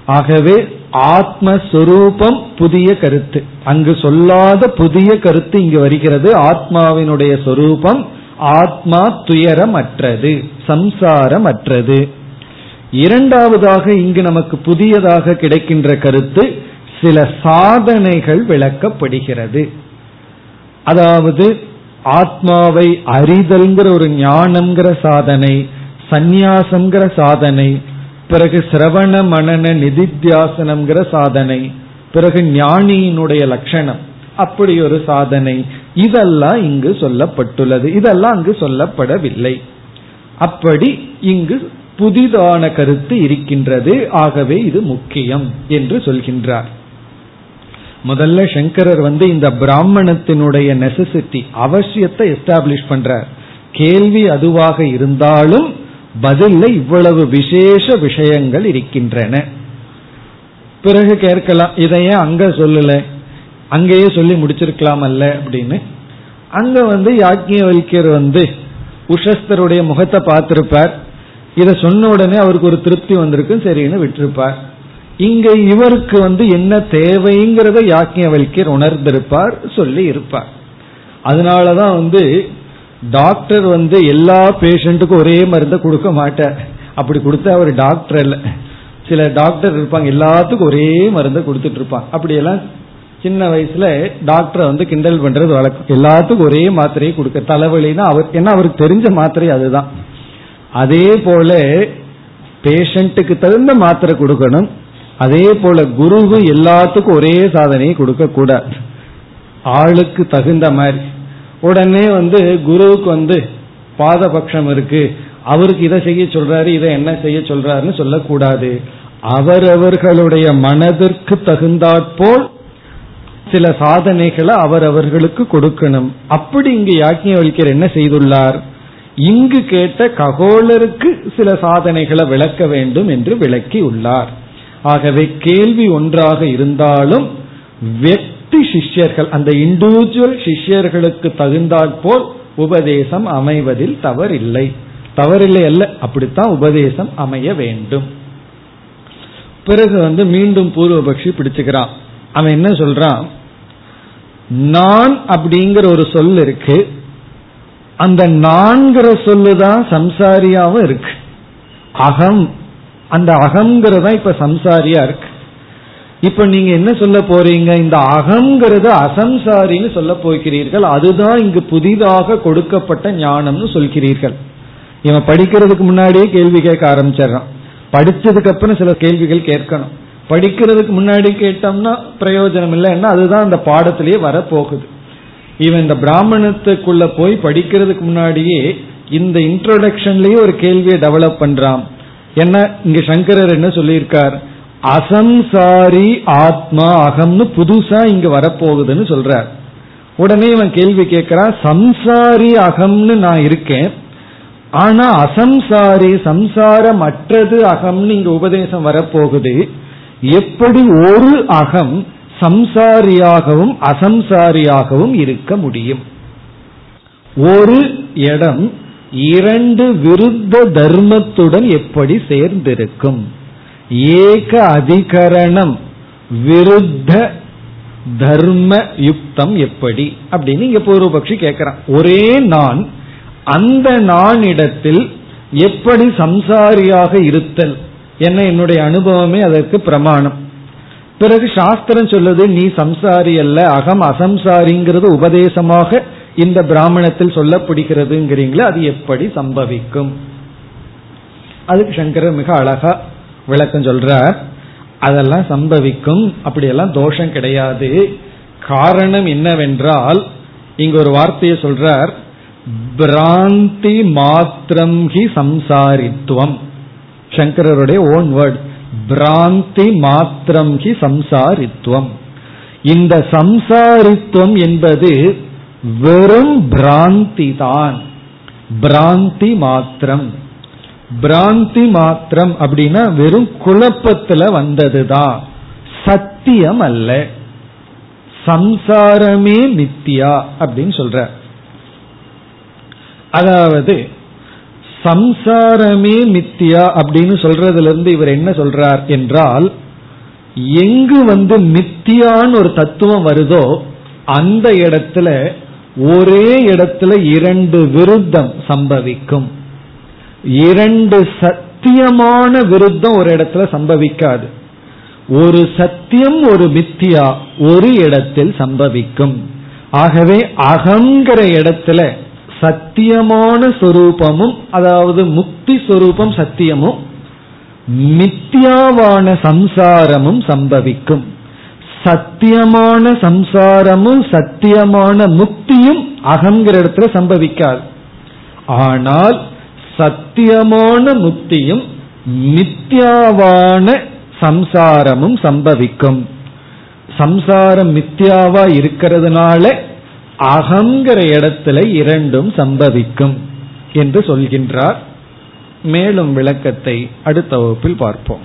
ஆகவே ஆத்மஸ்வரூபம் புதிய கருத்து. அங்கு சொல்லாத புதிய கருத்து இங்கு வருகிறது. ஆத்மாவினுடைய சொரூபம் ஆத்மா துயரமற்றது சம்சாரமற்றது. இரண்டாவதாக இங்கு நமக்கு புதியதாக கிடைக்கின்ற கருத்து சில சாதனைகள் விளக்கப்படுகிறது. அதாவது ஆத்மாவை அறிதல்ங்கிற ஒரு ஞானம்ங்கிற சாதனை சந்நியாசம்ங்கிற சாதனை பிறகு சிரவண மனன நிதித்தியாசனம்ங்கிற சாதனை பிறகு ஞானியினுடைய லட்சணம் அப்படி ஒரு சாதனை. இதெல்லாம் இங்கு சொல்லப்பட்டுள்ளது. இதெல்லாம் அங்கு சொல்லப்படவில்லை. அப்படி இங்கு புதிதான கருத்து இருக்கின்றது. ஆகவே இது முக்கியம் என்று சொல்கின்றார். முதல்ல சங்கரர் வந்து இந்த பிராமணத்தினுடைய நெசசிட்டி அவசியத்தை எஸ்டாப்ளிஷ் பண்றார். கேள்வி அதுவாக இருந்தாலும் பதில்ல இவ்வளவு விசேஷ விஷயங்கள் இருக்கின்றன. பிறகு கேட்கலாம் இதையே அங்க சொல்லல? அங்கேயே சொல்லி முடிச்சிருக்கலாம் அல்ல அப்படின்னு. அங்க வந்து யாக்கியவல்யர் வந்து உஷஸ்தருடைய முகத்தை பார்த்திருப்பார். இதை சொன்ன உடனே அவருக்கு ஒரு திருப்தி வந்திருக்கும் சரின்னு விட்டுருப்பார். இங்க இவருக்கு வந்து என்ன தேவைங்கிறத யாக்கியவல்யர் உணர்ந்திருப்பார் சொல்லி இருப்பார். அதனாலதான் வந்து டாக்டர் வந்து எல்லா பேஷண்ட்டுக்கும் ஒரே மருந்தை கொடுக்க மாட்டார். அப்படி கொடுத்தா அவர் டாக்டர் இல்ல சில டாக்டர் இருப்பாங்க எல்லாத்துக்கும் ஒரே மருந்தை கொடுத்துட்டு இருப்பாங்க. அப்படியெல்லாம் சின்ன வயசுல டாக்டரை வந்து கிண்டல் பண்றது வழக்கம். எல்லாத்துக்கும் ஒரே மாத்திரையை கொடுக்க தலைவலினா அவர் ஏன்னா அவருக்கு தெரிஞ்ச மாத்திரை அதுதான். அதே போல பேஷண்ட்டுக்கு தகுந்த மாத்திரை கொடுக்கணும். அதே போல குருவு எல்லாத்துக்கும் ஒரே சாதனையை கொடுக்க கூடாது ஆளுக்கு தகுந்த மாதிரி. உடனே வந்து குருவுக்கு வந்து பாதபக்ஷம் இருக்கு. அவருக்கு இதை செய்ய சொல்றாரு இதை என்ன செய்ய சொல்றாருன்னு சொல்லக்கூடாது. அவரவர்களுடைய மனதிற்கு தகுந்தாற்போல் சில சாதனைகளை அவரவர்களுக்கு கொடுக்கணும். அப்படி இங்கு யாக்கியவல்யர் என்ன செய்துள்ளார்? இங்கு கேட்ட ககோலருக்கு சில சாதனைகளை விளக்க வேண்டும் என்று விளக்கி உள்ளார் ஆகவே கேள்வி ஒன்றாக இருந்தாலும் வெக்தி சிஷ்யர்கள் அந்த இண்டிவிஜுவல் சிஷ்யர்களுக்கு தகுந்தாற்போல் உபதேசம் அமைவதில் தவறில்லை. தவறில்லை அல்ல அப்படித்தான் உபதேசம் அமைய வேண்டும். பிறகு வந்து மீண்டும் பூர்வபக்ஷி பிடிச்சுக்கிறான். அவன் என்ன சொல்றான்? நான் அப்படிங்கிற ஒரு சொல் இருக்கு. அந்த நான்கிற சொல்லுதான் சம்சாரியாவும் இருக்கு. அகம் அந்த அகங்கிறதா இப்ப சம்சாரியா இருக்கு. இப்ப நீங்க என்ன சொல்ல போறீங்க? இந்த அகங்கிறது அசம்சாரின்னு சொல்ல போகிறீர்கள். அதுதான் இங்கு புதிதாக கொடுக்கப்பட்ட ஞானம்னு சொல்கிறீர்கள். இவன் படிக்கிறதுக்கு முன்னாடியே கேள்வி கேட்க ஆரம்பிச்சிடறான். படிச்சதுக்கு அப்புறம் சில கேள்விகள் கேட்கணும். படிக்கிறதுக்கு முன்னாடி கேட்டோம்னா பிரயோஜனம் இல்லைன்னா அதுதான் அந்த பாடத்திலேயே வரப்போகுது. இவன் இந்த பிராமணத்துக்குள்ள போய் படிக்கிறதுக்கு முன்னாடியே இந்த இன்ட்ரோடக்ஷன்லயே ஒரு கேள்வியை டெவலப் பண்றான். என்ன இங்க சங்கரர் என்ன சொல்லியிருக்கார்? அசம்சாரி ஆத்மா அகம்னு புதுசா இங்க வரப்போகுதுன்னு சொல்றார். உடனே இவன் கேள்வி கேட்கிறான் சம்சாரி அகம்னு நான் இருக்கேன். ஆனா அசம்சாரி சம்சாரம் அற்றது அகம்னு இங்க உபதேசம் வரப்போகுது. எப்படி ஒரு அகம் சம்சாரியாகவும் அசம்சாரியாகவும் இருக்க முடியும்? ஒரு இடம் இரண்டு விருத்த தர்மத்துடன் எப்படி சேர்ந்திருக்கும்? ஏக அதிகரணம் விருத்த தர்ம யுக்தம் எப்படி? அப்படின்னு இங்க பூர்வபக்ஷி கேட்கிறான். ஒரே நான் அந்த நான் இடத்தில் எப்படி சம்சாரியாக இருத்தல்? என்ன என்னுடைய அனுபவமே அதற்கு பிரமாணம். பிறகு சாஸ்திரம் சொல்லுது நீ சம்சாரி அல்ல அகம் அசம்சாரிங்கிறது உபதேசமாக இந்த பிராமணத்தில் சொல்லப்படுகிறதுங்கிறீங்களே அது எப்படி சம்பவிக்கும்? அதுக்கு சங்கரர் மிக அழகா விளக்கம் சொல்றார். அதெல்லாம் சம்பவிக்கும் அப்படியெல்லாம் தோஷம் கிடையாது. காரணம் என்னவென்றால் இங்க ஒரு வார்த்தையை சொல்றார் பிராந்தி மாத்திரம் ஹி சம்சாரித்துவம். சங்கரருடைய ஓன் வேர்ட் பிராந்தி மாத்திரம் ஹி சம்சாரித்துவம். இந்த சம்சாரித்துவம் என்பது வெறும் பிராந்தி தான். பிராந்தி மாத்திரம். பிராந்தி மாத்திரம் அப்படின்னா வெறும் குழப்பத்துல வந்ததுதான் சத்தியம் அல்ல. சம்சாரமே நித்தியா அப்படின்னு சொல்ற. அதாவது சம்சாரமே மித்தியா அப்படின்னு சொல்றதுல இருந்து இவர் என்ன சொல்றார் என்றால் எங்கு வந்து மித்தியான்னு ஒரு தத்துவம் வருதோ அந்த இடத்துல ஒரே இடத்துல இரண்டு விருத்தம் சம்பவிக்கும். இரண்டு சத்தியமான விருத்தம் ஒரு இடத்துல சம்பவிக்காது. ஒரு சத்தியம் ஒரு மித்தியா ஒரு இடத்தில் சம்பவிக்கும். ஆகவே அகங்கிற இடத்துல சத்தியமான சொரூபமும் அதாவது முக்தி சொரூபம் சத்தியமும் மித்தியாவான சம்சாரமும் சம்பவிக்கும். சத்தியமான சம்சாரமும் சத்தியமான முக்தியும் அகங்கிற இடத்துல சம்பவிக்காது. ஆனால் சத்தியமான முக்தியும் மித்யாவான சம்சாரமும் சம்பவிக்கும். சம்சாரம் மித்யாவா இருக்கிறதுனால அகங்கிற இடத்துல இரண்டும் சம்பவிக்கும் என்று சொல்கின்றார். மேலும் விளக்கத்தை அடுத்த வகுப்பில் பார்ப்போம்.